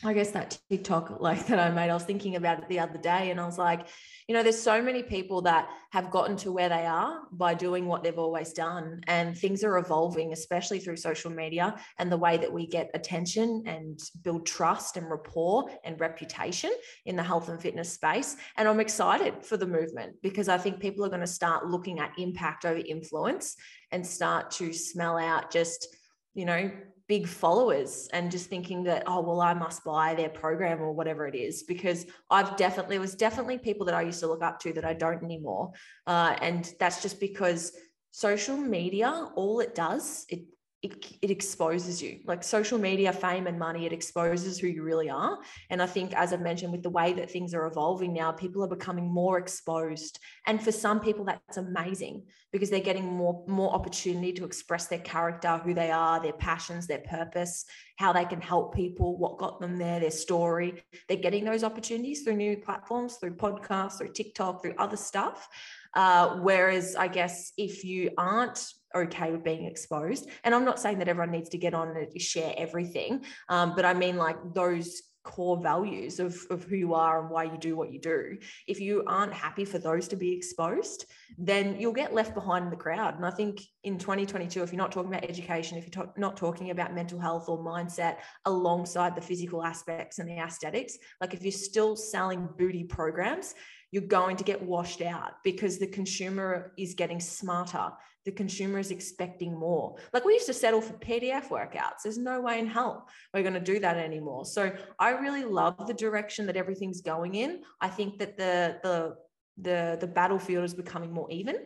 I guess that TikTok like that I made, I was thinking about it the other day and I was like, you know, there's so many people that have gotten to where they are by doing what they've always done. And things are evolving, especially through social media and the way that we get attention and build trust and rapport and reputation in the health and fitness space. And I'm excited for the movement because I think people are going to start looking at impact over influence and start to smell out just, you know, big followers and just thinking that oh well i must buy their program or whatever it is because i've definitely there was definitely people that i used to look up to that i don't anymore. Uh, and that's just because social media all it does it it, it exposes you. Like social media fame and money it exposes who you really are. And i think as i've mentioned with the way that things are evolving now people are becoming more exposed. And for some people that's amazing because they're getting more more opportunity to express their character who they are their passions their purpose how they can help people what got them there their story. They're getting those opportunities through new platforms through podcasts through tiktok through other stuff. Uh, whereas i guess if you aren't okay with being exposed. And I'm not saying that everyone needs to get on and share everything, um, but I mean like those core values of, of who you are and why you do what you do. If you aren't happy for those to be exposed, then you'll get left behind in the crowd. And I think in 2022, if you're not talking about education, if you're not talking about mental health or mindset alongside the physical aspects and the aesthetics, like if you're still selling booty programs, you're going to get washed out because the consumer is getting smarter the consumer is expecting more. Like we used to settle for PDF workouts. There's no way in hell we're going to do that anymore. So I really love the direction that everything's going in. I think that the the the the battlefield is becoming more even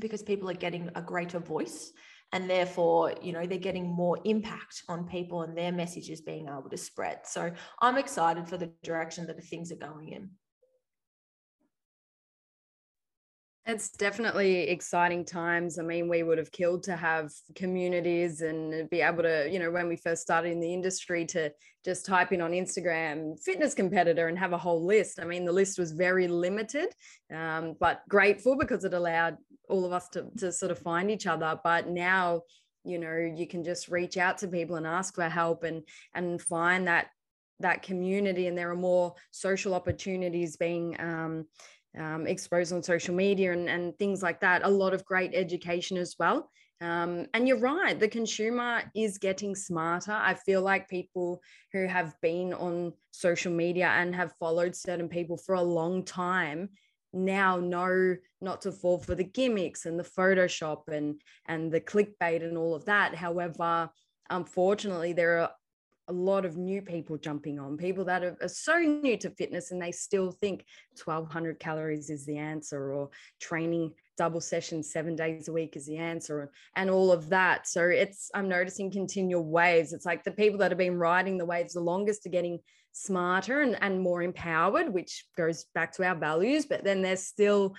because people are getting a greater voice and therefore you know they're getting more impact on people and their messages being able to spread so i'm excited for the direction that the things are going in It's definitely exciting times. I mean, we would have killed to have communities and be able to, you know, when we first started in the industry to just type in on Instagram fitness competitor and have a whole list. I mean, the list was very limited, um, but grateful because it allowed all of us to, to sort of find each other. But now, you know, you can just reach out to people and ask for help and and find that that community and there are more social opportunities being um, um, exposed on social media and, and things like that. A lot of great education as well. Um, and you're right, the consumer is getting smarter. I feel like people who have been on social media and have followed certain people for a long time now know not to fall for the gimmicks and the Photoshop and and the clickbait and all of that. However, unfortunately, there are a lot of new people jumping on, people that are, are, so new to fitness and they still think 1200 calories is the answer or training double sessions seven days a week is the answer and all of that. So it's, I'm noticing continual waves. It's like the people that have been riding the waves the longest are getting smarter and, and more empowered, which goes back to our values, but then there's still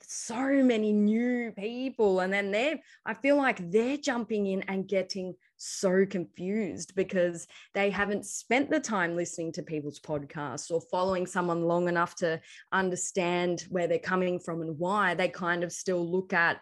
so many new people and then they're i feel like they're jumping in and getting so confused because they haven't spent the time listening to people's podcasts or following someone long enough to understand where they're coming from and why they kind of still look at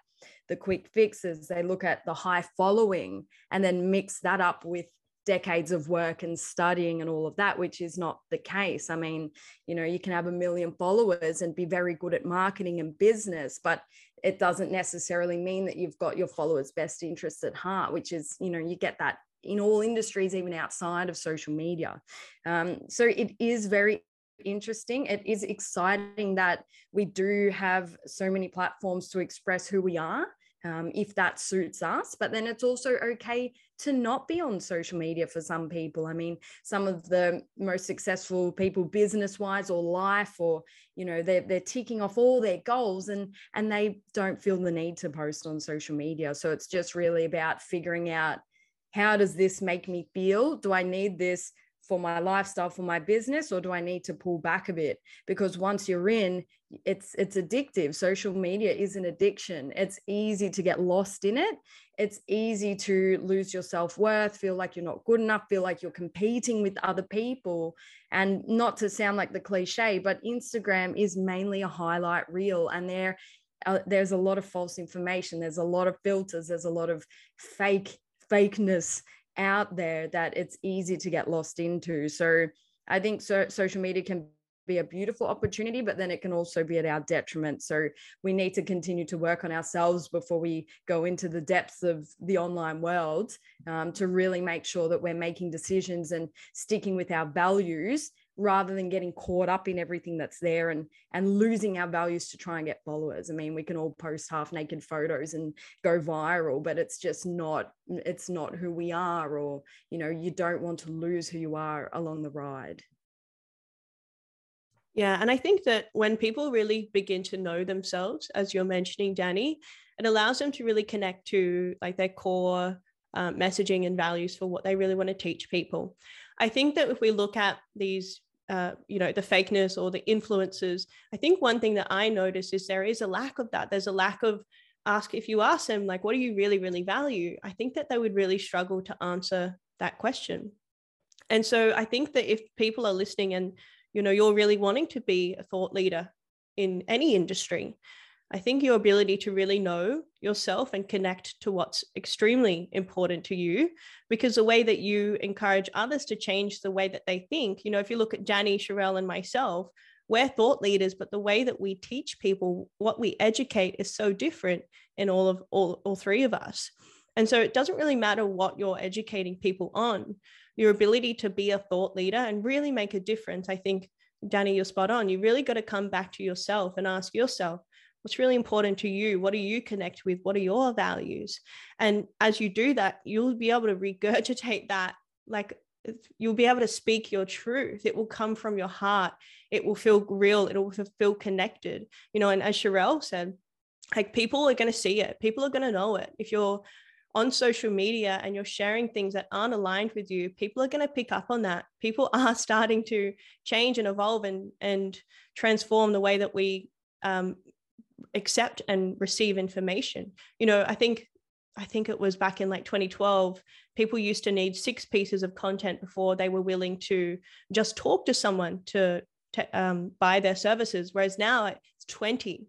the quick fixes they look at the high following and then mix that up with decades of work and studying and all of that, which is not the case. I mean, you know, you can have a million followers and be very good at marketing and business, but it doesn't necessarily mean that you've got your followers' best interests at heart, which is, you know, you get that in all industries, even outside of social media. Um, so it is very interesting. It is exciting that we do have so many platforms to express who we are um, if that suits us. But then it's also okay to not be on social media for some people. I mean, some of the most successful people, business wise or life, or you know, they're they're ticking off all their goals and and they don't feel the need to post on social media. So it's just really about figuring out how does this make me feel? Do I need this for my lifestyle for my business or do i need to pull back a bit because once you're in it's it's addictive. Social media is an addiction. It's easy to get lost in it. It's easy to lose your self-worth feel like you're not good enough feel like you're competing with other people. And not to sound like the cliche but instagram is mainly a highlight reel and there uh, there's a lot of false information. There's a lot of filters. There's a lot of fake fakeness out there that it's easy to get lost into. So I think so, social media can be a beautiful opportunity, but then it can also be at our detriment. So we need to continue to work on ourselves before we go into the depths of the online world um, to really make sure that we're making decisions and sticking with our values rather than getting caught up in everything that's there and and losing our values to try and get followers i mean we can all post half naked photos and go viral but it's just not it's not who we are or you know you don't want to lose who you are along the ride yeah and i think that when people really begin to know themselves as you're mentioning danny it allows them to really connect to like their core uh, messaging and values for what they really want to teach people. I think that if we look at these uh, you know the fakeness or the influences i think one thing that i notice is there is a lack of that. There's a lack of ask if you ask them like what do you really really value? I think that they would really struggle to answer that question. And so i think that if people are listening and you know you're really wanting to be a thought leader in any industry I think your ability to really know yourself and connect to what's extremely important to you, because the way that you encourage others to change the way that they think, you know, if you look at Danny, Sharelle, and myself, we're thought leaders, but the way that we teach people, what we educate is so different in all of all, all three of us. And so it doesn't really matter what you're educating people on, your ability to be a thought leader and really make a difference. I think, Danny, you're spot on. You really got to come back to yourself and ask yourself, what's really important to you? What do you connect with? What are your values? And as you do that you'll be able to regurgitate that like you'll be able to speak your truth. It will come from your heart. It will feel real. It will feel connected. You know and as Sharelle said like people are going to see it. People are going to know it. If you're on social media and you're sharing things that aren't aligned with you people are going to pick up on that. People are starting to change and evolve and and transform the way that we um, accept and receive information. You know i think i think it was back in like 2012 people used to need six pieces of content before they were willing to just talk to someone to, to um, buy their services whereas now it's 20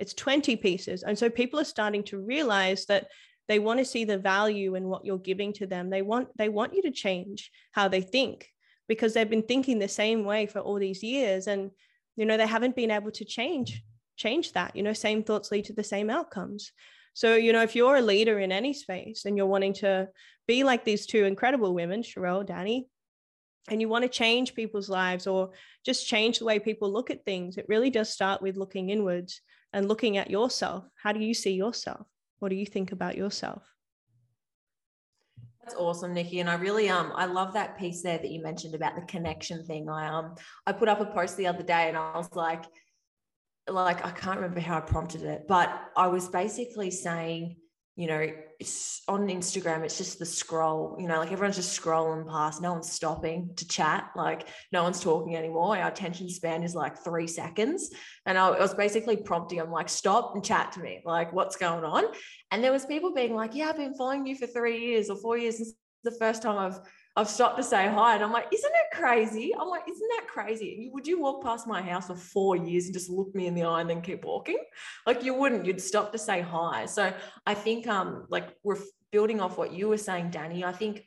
it's 20 pieces. And so people are starting to realize that they want to see the value in what you're giving to them. They want they want you to change how they think because they've been thinking the same way for all these years. And you know they haven't been able to change change that you know same thoughts lead to the same outcomes. So you know if you're a leader in any space and you're wanting to be like these two incredible women Sharelle Danny and you want to change people's lives or just change the way people look at things it really does start with looking inwards and looking at yourself. How do you see yourself what do you think about yourself that's awesome, Nikki. And I really um I love that piece there that you mentioned about the connection thing. I um I put up a post the other day and I was like, like I can't remember how I prompted it, but I was basically saying, you know, it's on Instagram, it's just the scroll, you know, like everyone's just scrolling past, no one's stopping to chat, like no one's talking anymore. Our attention span is like three seconds. And I was basically prompting them, like, stop and chat to me, like, what's going on? And there was people being like, yeah, I've been following you for three years or four years. This is the first time I've I've stopped to say hi. And I'm like, isn't it crazy? I'm like, isn't that crazy? Would you walk past my house for four years and just look me in the eye and then keep walking? Like you wouldn't, you'd stop to say hi. So I think um like we're building off what you were saying, Danny, I think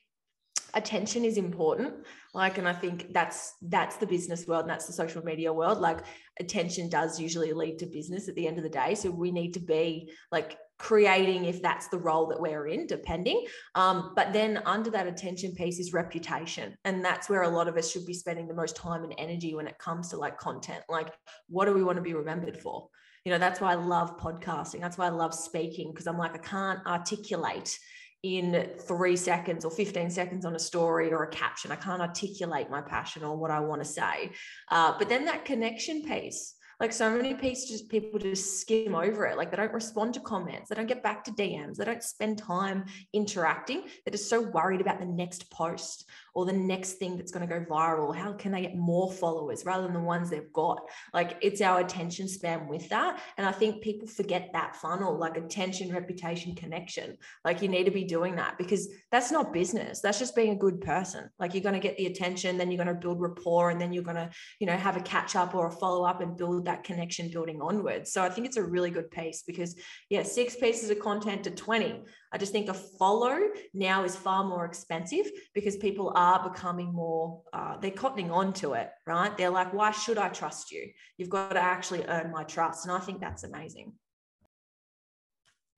attention is important like and i think that's that's the business world and that's the social media world like attention does usually lead to business at the end of the day so we need to be like creating if that's the role that we're in depending. Um, but then under that attention piece is reputation. And that's where a lot of us should be spending the most time and energy when it comes to like content. Like what do we want to be remembered for? You know that's why i love podcasting. That's why i love speaking because i'm like i can't articulate in three seconds or 15 seconds on a story or a caption. I can't articulate my passion or what I want to say. Uh, but then that connection piece, like so many pieces, people just skim over it. Like they don't respond to comments, they don't get back to DMs, they don't spend time interacting. They're just so worried about the next post or the next thing that's going to go viral how can they get more followers rather than the ones they've got? Like it's our attention span with that and i think people forget that funnel like attention reputation connection. Like you need to be doing that because that's not business that's just being a good person. Like you're going to get the attention then you're going to build rapport and then you're going to you know have a catch up or a follow up and build that connection building onwards. So i think it's a really good piece because yeah six pieces of content to 20 I just think a follow now is far more expensive because people are becoming more, uh, they're cottoning on to it, right? They're like, why should I trust you? You've got to actually earn my trust. And I think that's amazing.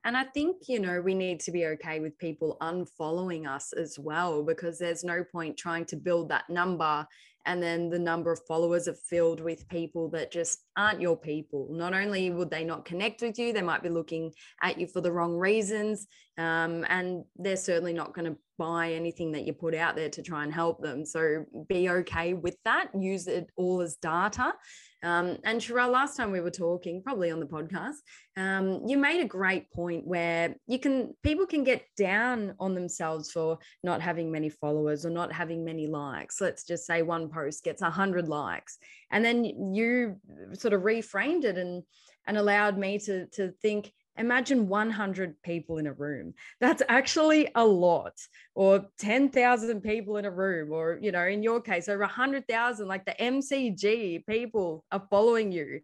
And I think, you know, we need to be okay with people unfollowing us as well, because there's no point trying to build that number and then the number of followers are filled with people that just aren't your people. Not only would they not connect with you, they might be looking at you for the wrong reasons. Um, and they're certainly not going to buy anything that you put out there to try and help them. So be okay with that. Use it all as data. Um, and Sharelle, last time we were talking, probably on the podcast, um, you made a great point where you can people can get down on themselves for not having many followers or not having many likes. Let's just say one post gets hundred likes, and then you sort of reframed it and and allowed me to to think imagine 100 people in a room. That's actually a lot. Or 10,000 people in a room or you know in your case over 100,000 like the MCG people are following you.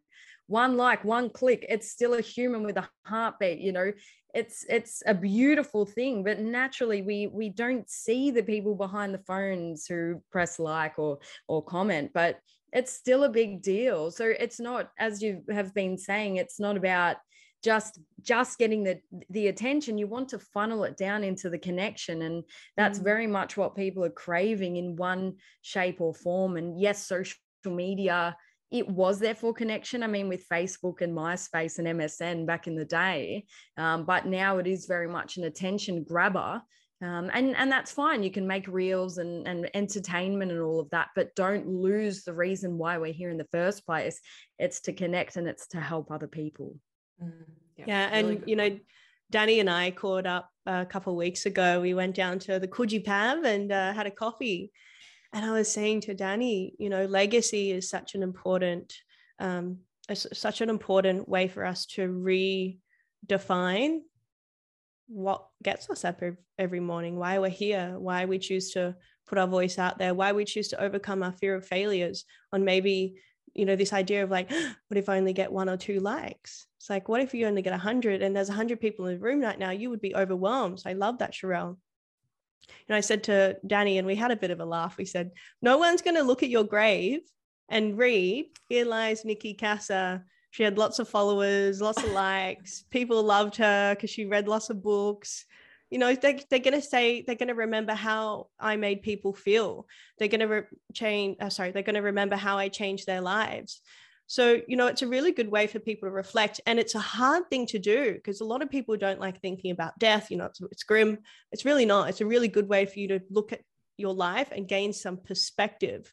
One like one click it's still a human with a heartbeat you know? It's it's a beautiful thing but naturally we we don't see the people behind the phones who press like or or comment but it's still a big deal. So it's not as you have been saying it's not about just just getting the the attention you want to funnel it down into the connection and that's mm. very much what people are craving in one shape or form and yes social media it was there for connection. I mean, with Facebook and MySpace and MSN back in the day, um, but now it is very much an attention grabber. Um, and and that's fine. You can make reels and and entertainment and all of that, but don't lose the reason why we're here in the first place. It's to connect and it's to help other people. Mm, yeah, yeah really and you know, Danny and I caught up a couple of weeks ago. We went down to the Coogee Pav and uh, had a coffee. And I was saying to Danny, you know, legacy is such an important, um, such an important way for us to redefine what gets us up every morning, why we're here, why we choose to put our voice out there, why we choose to overcome our fear of failures on maybe you know this idea of like what if i only get one or two likes it's like what if you only get 100 and there's 100 people in the room right now you would be overwhelmed so i love that Sharelle and I said to Danny, and we had a bit of a laugh. We said, No one's going to look at your grave and read, Here lies Nikki Cassa. She had lots of followers, lots of likes. People loved her because she read lots of books you know they, they're going to say they're going to remember how i made people feel. They're going to re- change uh, sorry they're going to remember how i changed their lives. So you know it's a really good way for people to reflect and it's a hard thing to do because a lot of people don't like thinking about death you know it's, it's grim. It's really not. It's a really good way for you to look at your life and gain some perspective.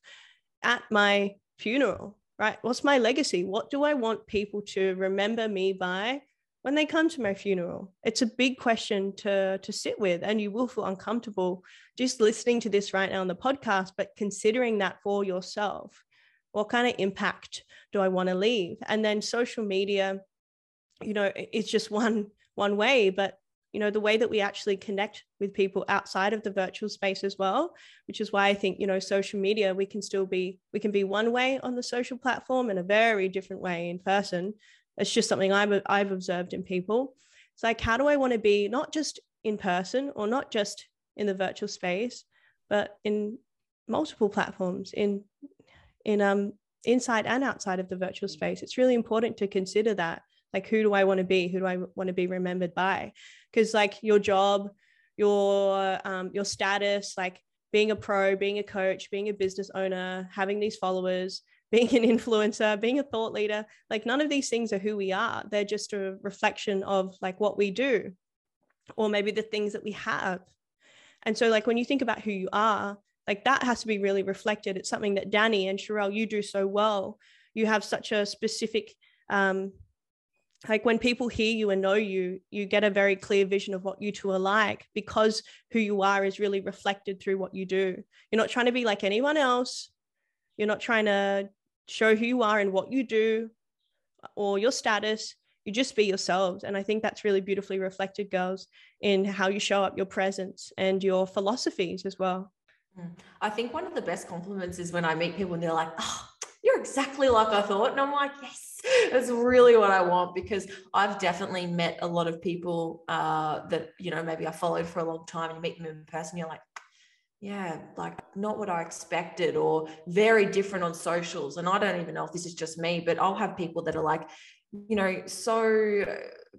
At my funeral right what's my legacy? What do i want people to remember me by when they come to my funeral it's a big question to to sit with and you will feel uncomfortable just listening to this right now on the podcast but considering that for yourself. What kind of impact do i want to leave? And then social media you know it's just one one way but you know the way that we actually connect with people outside of the virtual space as well which is why i think you know social media we can still be we can be one way on the social platform and a very different way in person it's just something I've, I've observed in people. It's like, how do I want to be not just in person or not just in the virtual space, but in multiple platforms, in in um inside and outside of the virtual space. It's really important to consider that. Like, who do I want to be? Who do I want to be remembered by? Because like your job, your um, your status, like being a pro, being a coach, being a business owner, having these followers, being an influencer, being a thought leader, like none of these things are who we are. They're just a reflection of like what we do or maybe the things that we have. And so like when you think about who you are, like that has to be really reflected. It's something that Danny and Sharelle, you do so well. You have such a specific um, like when people hear you and know you you get a very clear vision of what you two are like because who you are is really reflected through what you do you're not trying to be like anyone else you're not trying to show who you are and what you do or your status. You just be yourselves. And i think that's really beautifully reflected girls in how you show up your presence and your philosophies as well. Mm. i think one of the best compliments is when i meet people and they're like oh you're exactly like i thought. And i'm like yes that's really what I want because I've definitely met a lot of people uh, that, you know, maybe I followed for a long time and you meet them in person, you're like, yeah, like not what I expected or very different on socials. And I don't even know if this is just me, but I'll have people that are like, you know, so uh,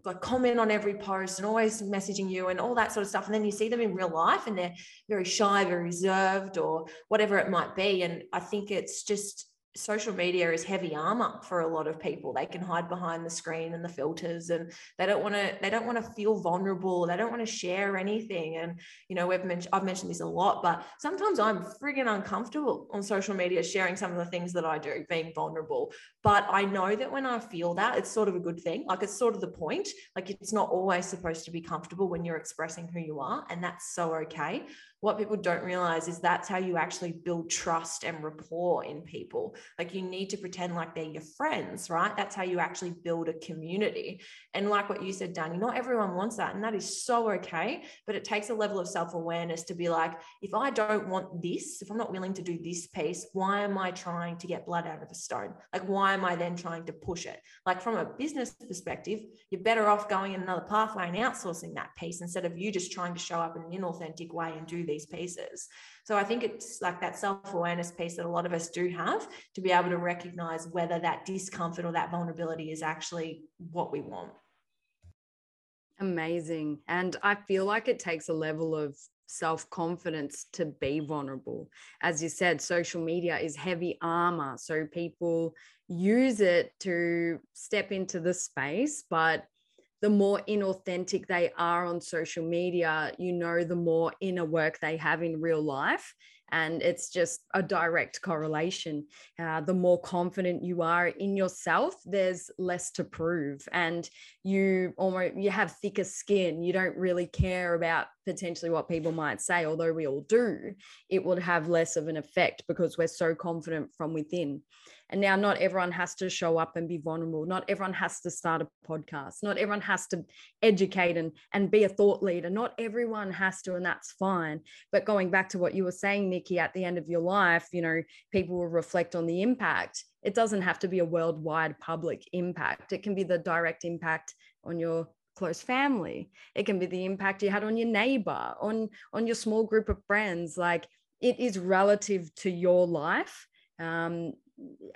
like comment on every post and always messaging you and all that sort of stuff. And then you see them in real life and they're very shy, very reserved, or whatever it might be. And I think it's just social media is heavy armor for a lot of people. They can hide behind the screen and the filters and they don't want to they don't want to feel vulnerable. They don't want to share anything. And you know we've mentioned i've mentioned this a lot but sometimes i'm friggin uncomfortable on social media sharing some of the things that i do being vulnerable. But i know that when i feel that it's sort of a good thing. Like it's sort of the point. Like it's not always supposed to be comfortable when you're expressing who you are and that's so okay what people don't realize is that's how you actually build trust and rapport in people. Like you need to pretend like they're your friends, right? That's how you actually build a community. And like what you said, Danny, not everyone wants that. And that is so okay. But it takes a level of self awareness to be like, if I don't want this, if I'm not willing to do this piece, why am I trying to get blood out of a stone? Like, why am I then trying to push it? Like, from a business perspective, you're better off going in another pathway and outsourcing that piece instead of you just trying to show up in an inauthentic way and do these pieces. So I think it's like that self awareness piece that a lot of us do have to be able to recognize whether that discomfort or that vulnerability is actually what we want. Amazing. And I feel like it takes a level of self confidence to be vulnerable. As you said, social media is heavy armor. So people use it to step into the space, but the more inauthentic they are on social media, you know, the more inner work they have in real life. And it's just a direct correlation. Uh, the more confident you are in yourself, there's less to prove, and you almost you have thicker skin. You don't really care about potentially what people might say, although we all do. It would have less of an effect because we're so confident from within. And now, not everyone has to show up and be vulnerable. Not everyone has to start a podcast. Not everyone has to educate and, and be a thought leader. Not everyone has to, and that's fine. But going back to what you were saying, Nikki, at the end of your life, you know, people will reflect on the impact. It doesn't have to be a worldwide public impact, it can be the direct impact on your close family it can be the impact you had on your neighbor on on your small group of friends like it is relative to your life um,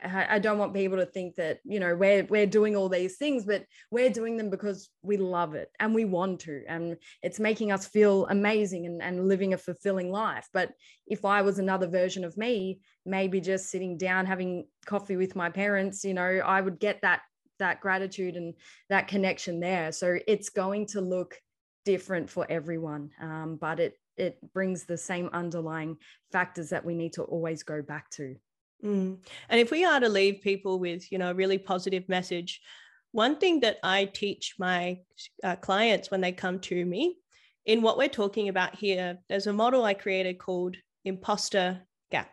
I don't want people to think that you know we're we're doing all these things, but we're doing them because we love it and we want to, and it's making us feel amazing and, and living a fulfilling life. But if I was another version of me, maybe just sitting down having coffee with my parents, you know, I would get that that gratitude and that connection there. So it's going to look different for everyone, um, but it it brings the same underlying factors that we need to always go back to. Mm. And if we are to leave people with, you know, a really positive message, one thing that I teach my uh, clients when they come to me in what we're talking about here, there's a model I created called imposter gap.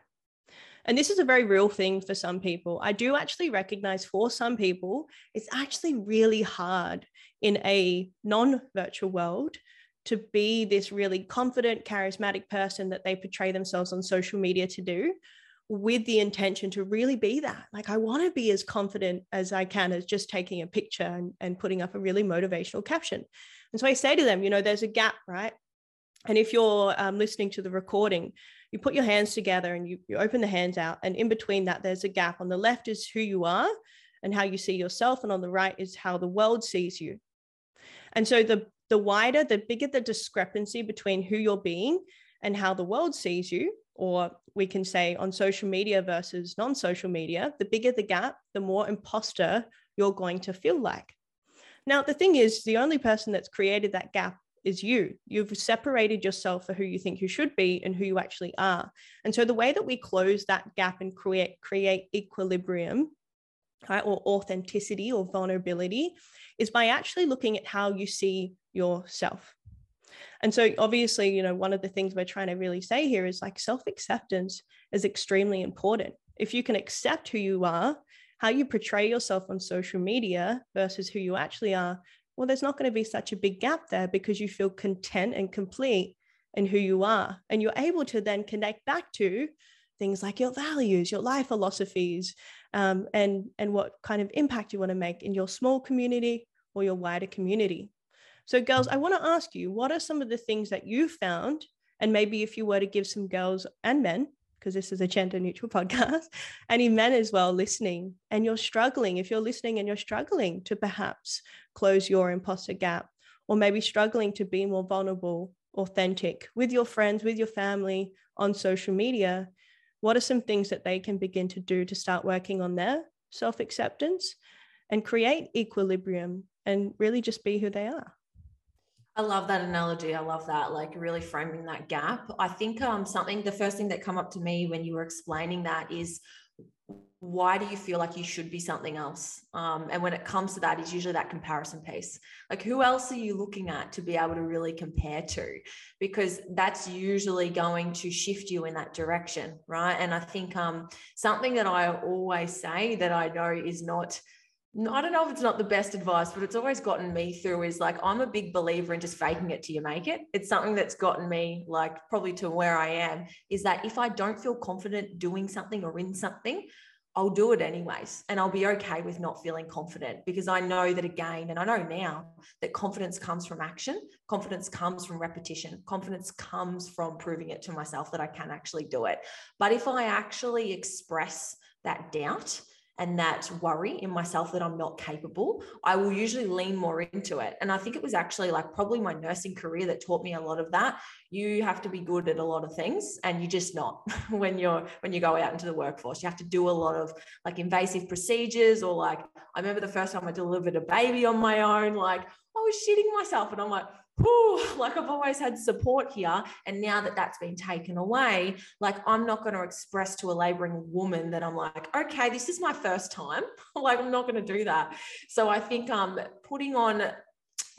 And this is a very real thing for some people. I do actually recognize for some people, it's actually really hard in a non virtual world to be this really confident, charismatic person that they portray themselves on social media to do with the intention to really be that. Like, I want to be as confident as I can as just taking a picture and, and putting up a really motivational caption. And so I say to them, you know, there's a gap, right? And if you're um, listening to the recording, you put your hands together and you, you open the hands out. And in between that, there's a gap. On the left is who you are and how you see yourself. And on the right is how the world sees you. And so the, the wider, the bigger the discrepancy between who you're being and how the world sees you, or we can say on social media versus non social media, the bigger the gap, the more imposter you're going to feel like. Now, the thing is, the only person that's created that gap is you. You've separated yourself for who you think you should be and who you actually are. And so the way that we close that gap and create create equilibrium right, or authenticity or vulnerability is by actually looking at how you see yourself. And so, obviously, you know, one of the things we're trying to really say here is like self acceptance is extremely important. If you can accept who you are, how you portray yourself on social media versus who you actually are, well, there's not going to be such a big gap there because you feel content and complete in who you are. And you're able to then connect back to things like your values, your life philosophies, um, and, and what kind of impact you want to make in your small community or your wider community. So, girls, I want to ask you what are some of the things that you found? And maybe if you were to give some girls and men, because this is a gender neutral podcast, any men as well listening, and you're struggling, if you're listening and you're struggling to perhaps close your imposter gap, or maybe struggling to be more vulnerable, authentic with your friends, with your family on social media, what are some things that they can begin to do to start working on their self acceptance and create equilibrium and really just be who they are? I love that analogy. I love that, like really framing that gap. I think um, something, the first thing that come up to me when you were explaining that is why do you feel like you should be something else? Um, and when it comes to that, is usually that comparison piece. Like, who else are you looking at to be able to really compare to? Because that's usually going to shift you in that direction, right? And I think um, something that I always say that I know is not I don't know if it's not the best advice, but it's always gotten me through is like, I'm a big believer in just faking it till you make it. It's something that's gotten me, like, probably to where I am is that if I don't feel confident doing something or in something, I'll do it anyways. And I'll be okay with not feeling confident because I know that again, and I know now that confidence comes from action, confidence comes from repetition, confidence comes from proving it to myself that I can actually do it. But if I actually express that doubt, and that worry in myself that I'm not capable, I will usually lean more into it. And I think it was actually like probably my nursing career that taught me a lot of that. You have to be good at a lot of things and you're just not when you're when you go out into the workforce. You have to do a lot of like invasive procedures or like I remember the first time I delivered a baby on my own, like I was shitting myself and I'm like, whew, like I've always had support here. And now that that's been taken away, like I'm not going to express to a laboring woman that I'm like, okay, this is my first time. like I'm not going to do that. So I think um putting on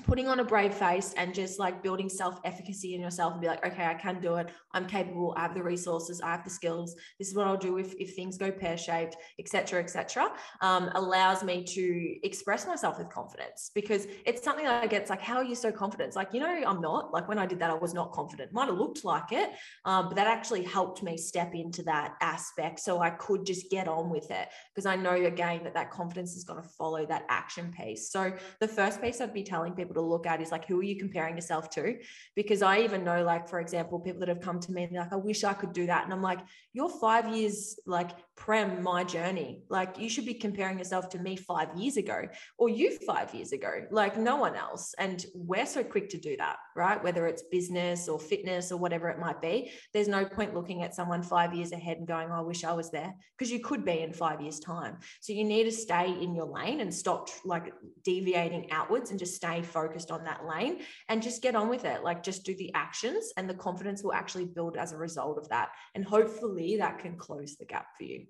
putting on a brave face and just like building self efficacy in yourself and be like, okay, I can do it. I'm capable. I have the resources. I have the skills. This is what I'll do if, if things go pear shaped, etc., etc. Um, allows me to express myself with confidence because it's something that I get. It's like, how are you so confident? It's like, you know, I'm not. Like when I did that, I was not confident. Might have looked like it, um, but that actually helped me step into that aspect so I could just get on with it because I know again that that confidence is going to follow that action piece. So the first piece I'd be telling people people to look at is like, who are you comparing yourself to? Because I even know, like, for example, people that have come to me and like, I wish I could do that. And I'm like, you're five years like prem my journey. Like, you should be comparing yourself to me five years ago or you five years ago, like no one else. And we're so quick to do that, right? Whether it's business or fitness or whatever it might be, there's no point looking at someone five years ahead and going, oh, I wish I was there because you could be in five years' time. So you need to stay in your lane and stop like deviating outwards and just stay focused focused on that lane and just get on with it. Like just do the actions and the confidence will actually build as a result of that. And hopefully that can close the gap for you.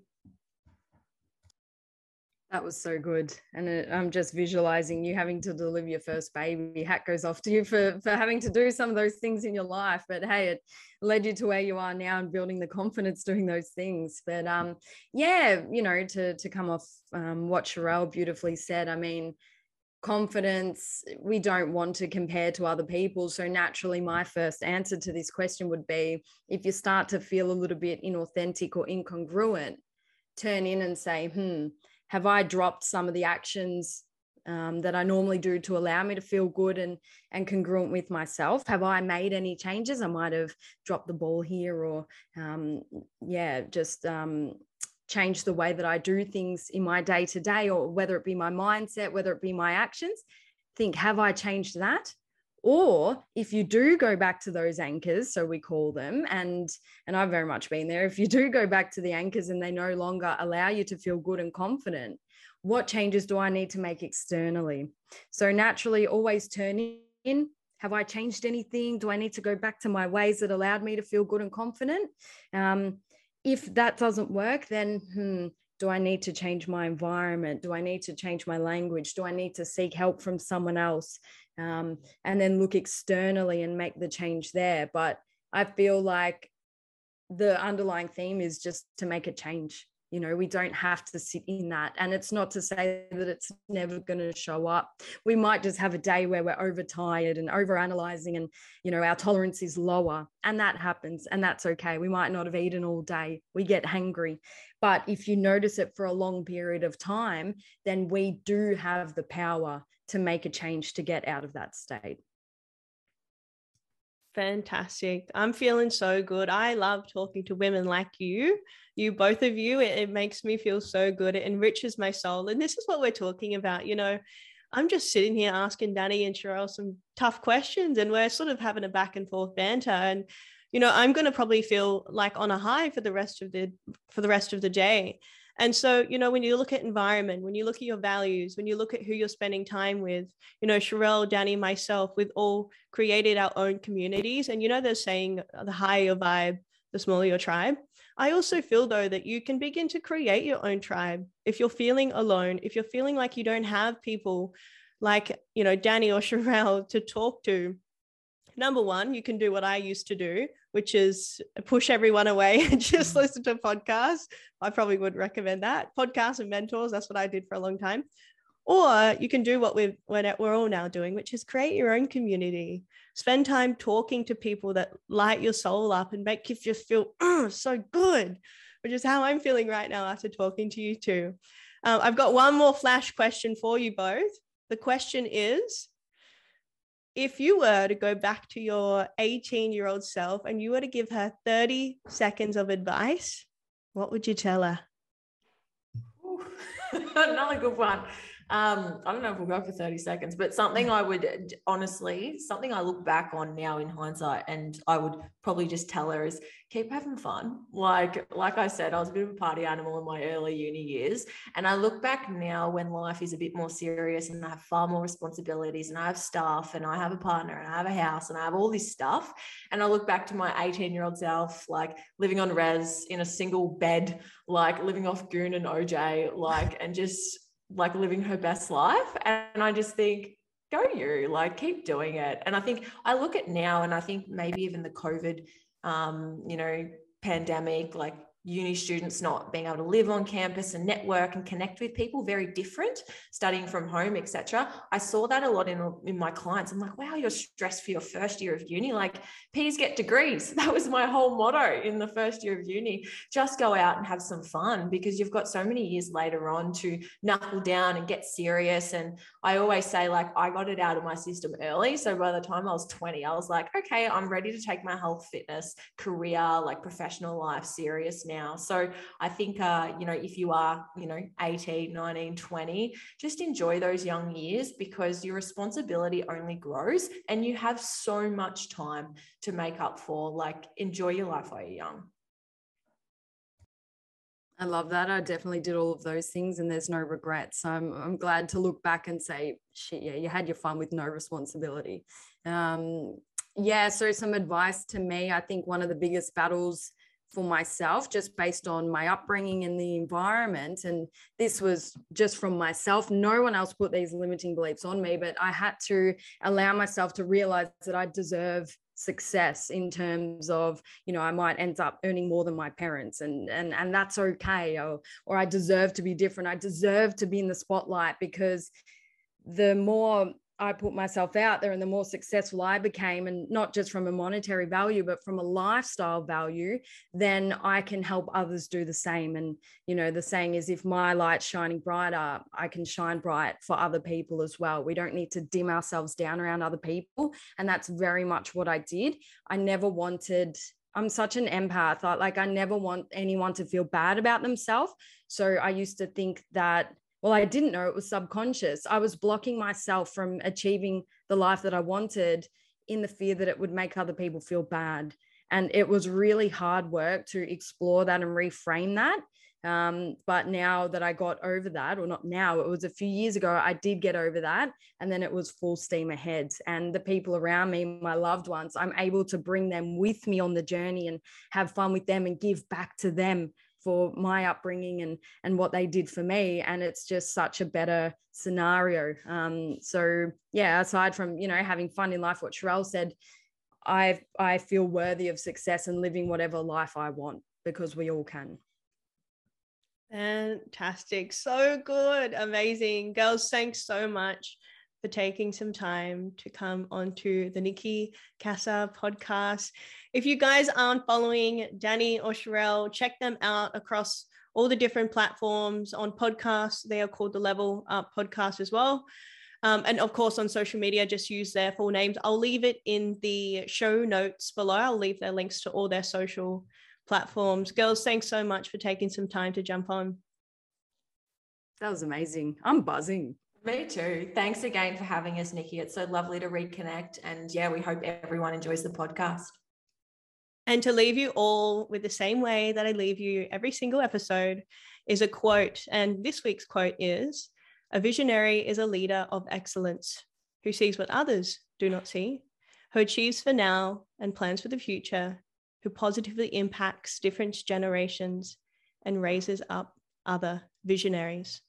That was so good. And it, I'm just visualizing you having to deliver your first baby. Hat goes off to you for, for having to do some of those things in your life. But hey, it led you to where you are now and building the confidence doing those things. But um, yeah, you know, to, to come off um, what Sharelle beautifully said, I mean, confidence we don't want to compare to other people so naturally my first answer to this question would be if you start to feel a little bit inauthentic or incongruent turn in and say hmm have i dropped some of the actions um, that i normally do to allow me to feel good and and congruent with myself? Have i made any changes? I might have dropped the ball here or um, yeah just um, change the way that I do things in my day to day, or whether it be my mindset, whether it be my actions, think, have I changed that? Or if you do go back to those anchors, so we call them, and and I've very much been there. If you do go back to the anchors and they no longer allow you to feel good and confident, what changes do I need to make externally? So naturally, always turn in. Have I changed anything? Do I need to go back to my ways that allowed me to feel good and confident? Um, if that doesn't work, then hmm, do I need to change my environment? Do I need to change my language? Do I need to seek help from someone else? Um, and then look externally and make the change there. But I feel like the underlying theme is just to make a change. You know we don't have to sit in that. And it's not to say that it's never going to show up. We might just have a day where we're overtired and over analyzing and you know our tolerance is lower and that happens and that's okay. We might not have eaten all day. We get hungry but if you notice it for a long period of time then we do have the power to make a change to get out of that state Fantastic. I'm feeling so good. I love talking to women like you, you both of you. It, it, makes me feel so good. It enriches my soul. And this is what we're talking about. You know, I'm just sitting here asking Danny and Sharelle some tough questions, and we're sort of having a back and forth banter. And, you know, I'm going to probably feel like on a high for the rest of the for the rest of the day. And so, you know, when you look at environment, when you look at your values, when you look at who you're spending time with, you know, Sharelle, Danny, myself, we've all created our own communities. And, you know, they're saying the higher your vibe, the smaller your tribe. I also feel though that you can begin to create your own tribe if you're feeling alone, if you're feeling like you don't have people like, you know, Danny or Sharelle to talk to. Number one, you can do what I used to do, which is push everyone away and just mm. listen to podcasts. I probably would recommend that. Podcasts and mentors, that's what I did for a long time. Or you can do what we've, we're all now doing, which is create your own community. Spend time talking to people that light your soul up and make you just feel oh, so good, which is how I'm feeling right now after talking to you two. Um, I've got one more flash question for you both. The question is if you were to go back to your 18 year old self and you were to give her 30 seconds of advice, what would you tell her? Another good one. Um, I don't know if we'll go for 30 seconds, but something I would honestly, something I look back on now in hindsight, and I would probably just tell her is keep having fun. Like, like I said, I was a bit of a party animal in my early uni years. And I look back now when life is a bit more serious and I have far more responsibilities and I have staff and I have a partner and I have a house and I have all this stuff. And I look back to my 18 year old self, like living on res in a single bed, like living off goon and OJ, like, and just like living her best life. And I just think, go you, like keep doing it. And I think I look at now and I think maybe even the COVID, um, you know, pandemic, like uni students not being able to live on campus and network and connect with people very different studying from home etc i saw that a lot in, in my clients. I'm like wow you're stressed for your first year of uni. Like peas get degrees. That was my whole motto in the first year of uni. Just go out and have some fun because you've got so many years later on to knuckle down and get serious. And i always say like i got it out of my system early. So by the time i was 20 i was like okay i'm ready to take my health fitness career like professional life serious. So I think, uh, you know, if you are, you know, 18, 19, 20, just enjoy those young years because your responsibility only grows and you have so much time to make up for. Like, enjoy your life while you're young. I love that. I definitely did all of those things and there's no regrets. So I'm, I'm glad to look back and say, shit, yeah, you had your fun with no responsibility. Um, yeah, so some advice to me. I think one of the biggest battles for myself just based on my upbringing and the environment and this was just from myself. No one else put these limiting beliefs on me but i had to allow myself to realize that i deserve success in terms of you know i might end up earning more than my parents and and and that's okay or or i deserve to be different. I deserve to be in the spotlight because the more I put myself out there and the more successful I became, and not just from a monetary value, but from a lifestyle value, then I can help others do the same. And, you know, the saying is if my light's shining brighter, I can shine bright for other people as well. We don't need to dim ourselves down around other people. And that's very much what I did. I never wanted I'm such an empath. Like I never want anyone to feel bad about themselves. So I used to think that well, I didn't know it was subconscious. I was blocking myself from achieving the life that I wanted in the fear that it would make other people feel bad. And it was really hard work to explore that and reframe that. Um, but now that I got over that, or not now, it was a few years ago, I did get over that. And then it was full steam ahead. And the people around me, my loved ones, I'm able to bring them with me on the journey and have fun with them and give back to them for my upbringing and and what they did for me and it's just such a better scenario um so yeah aside from you know having fun in life what Sharelle said I I feel worthy of success and living whatever life I want because we all can Fantastic. So good. Amazing. Girls, thanks so much for taking some time to come onto the Nikki Cassa podcast. If you guys aren't following Danny or Sharelle, check them out across all the different platforms on podcasts. They are called the Level Up Podcast as well. Um, and of course, on social media, just use their full names. I'll leave it in the show notes below. I'll leave their links to all their social platforms. Girls, thanks so much for taking some time to jump on. That was amazing. I'm buzzing. Me too. Thanks again for having us, Nikki. It's so lovely to reconnect. And yeah, we hope everyone enjoys the podcast. And to leave you all with the same way that I leave you every single episode is a quote. And this week's quote is A visionary is a leader of excellence who sees what others do not see, who achieves for now and plans for the future, who positively impacts different generations and raises up other visionaries.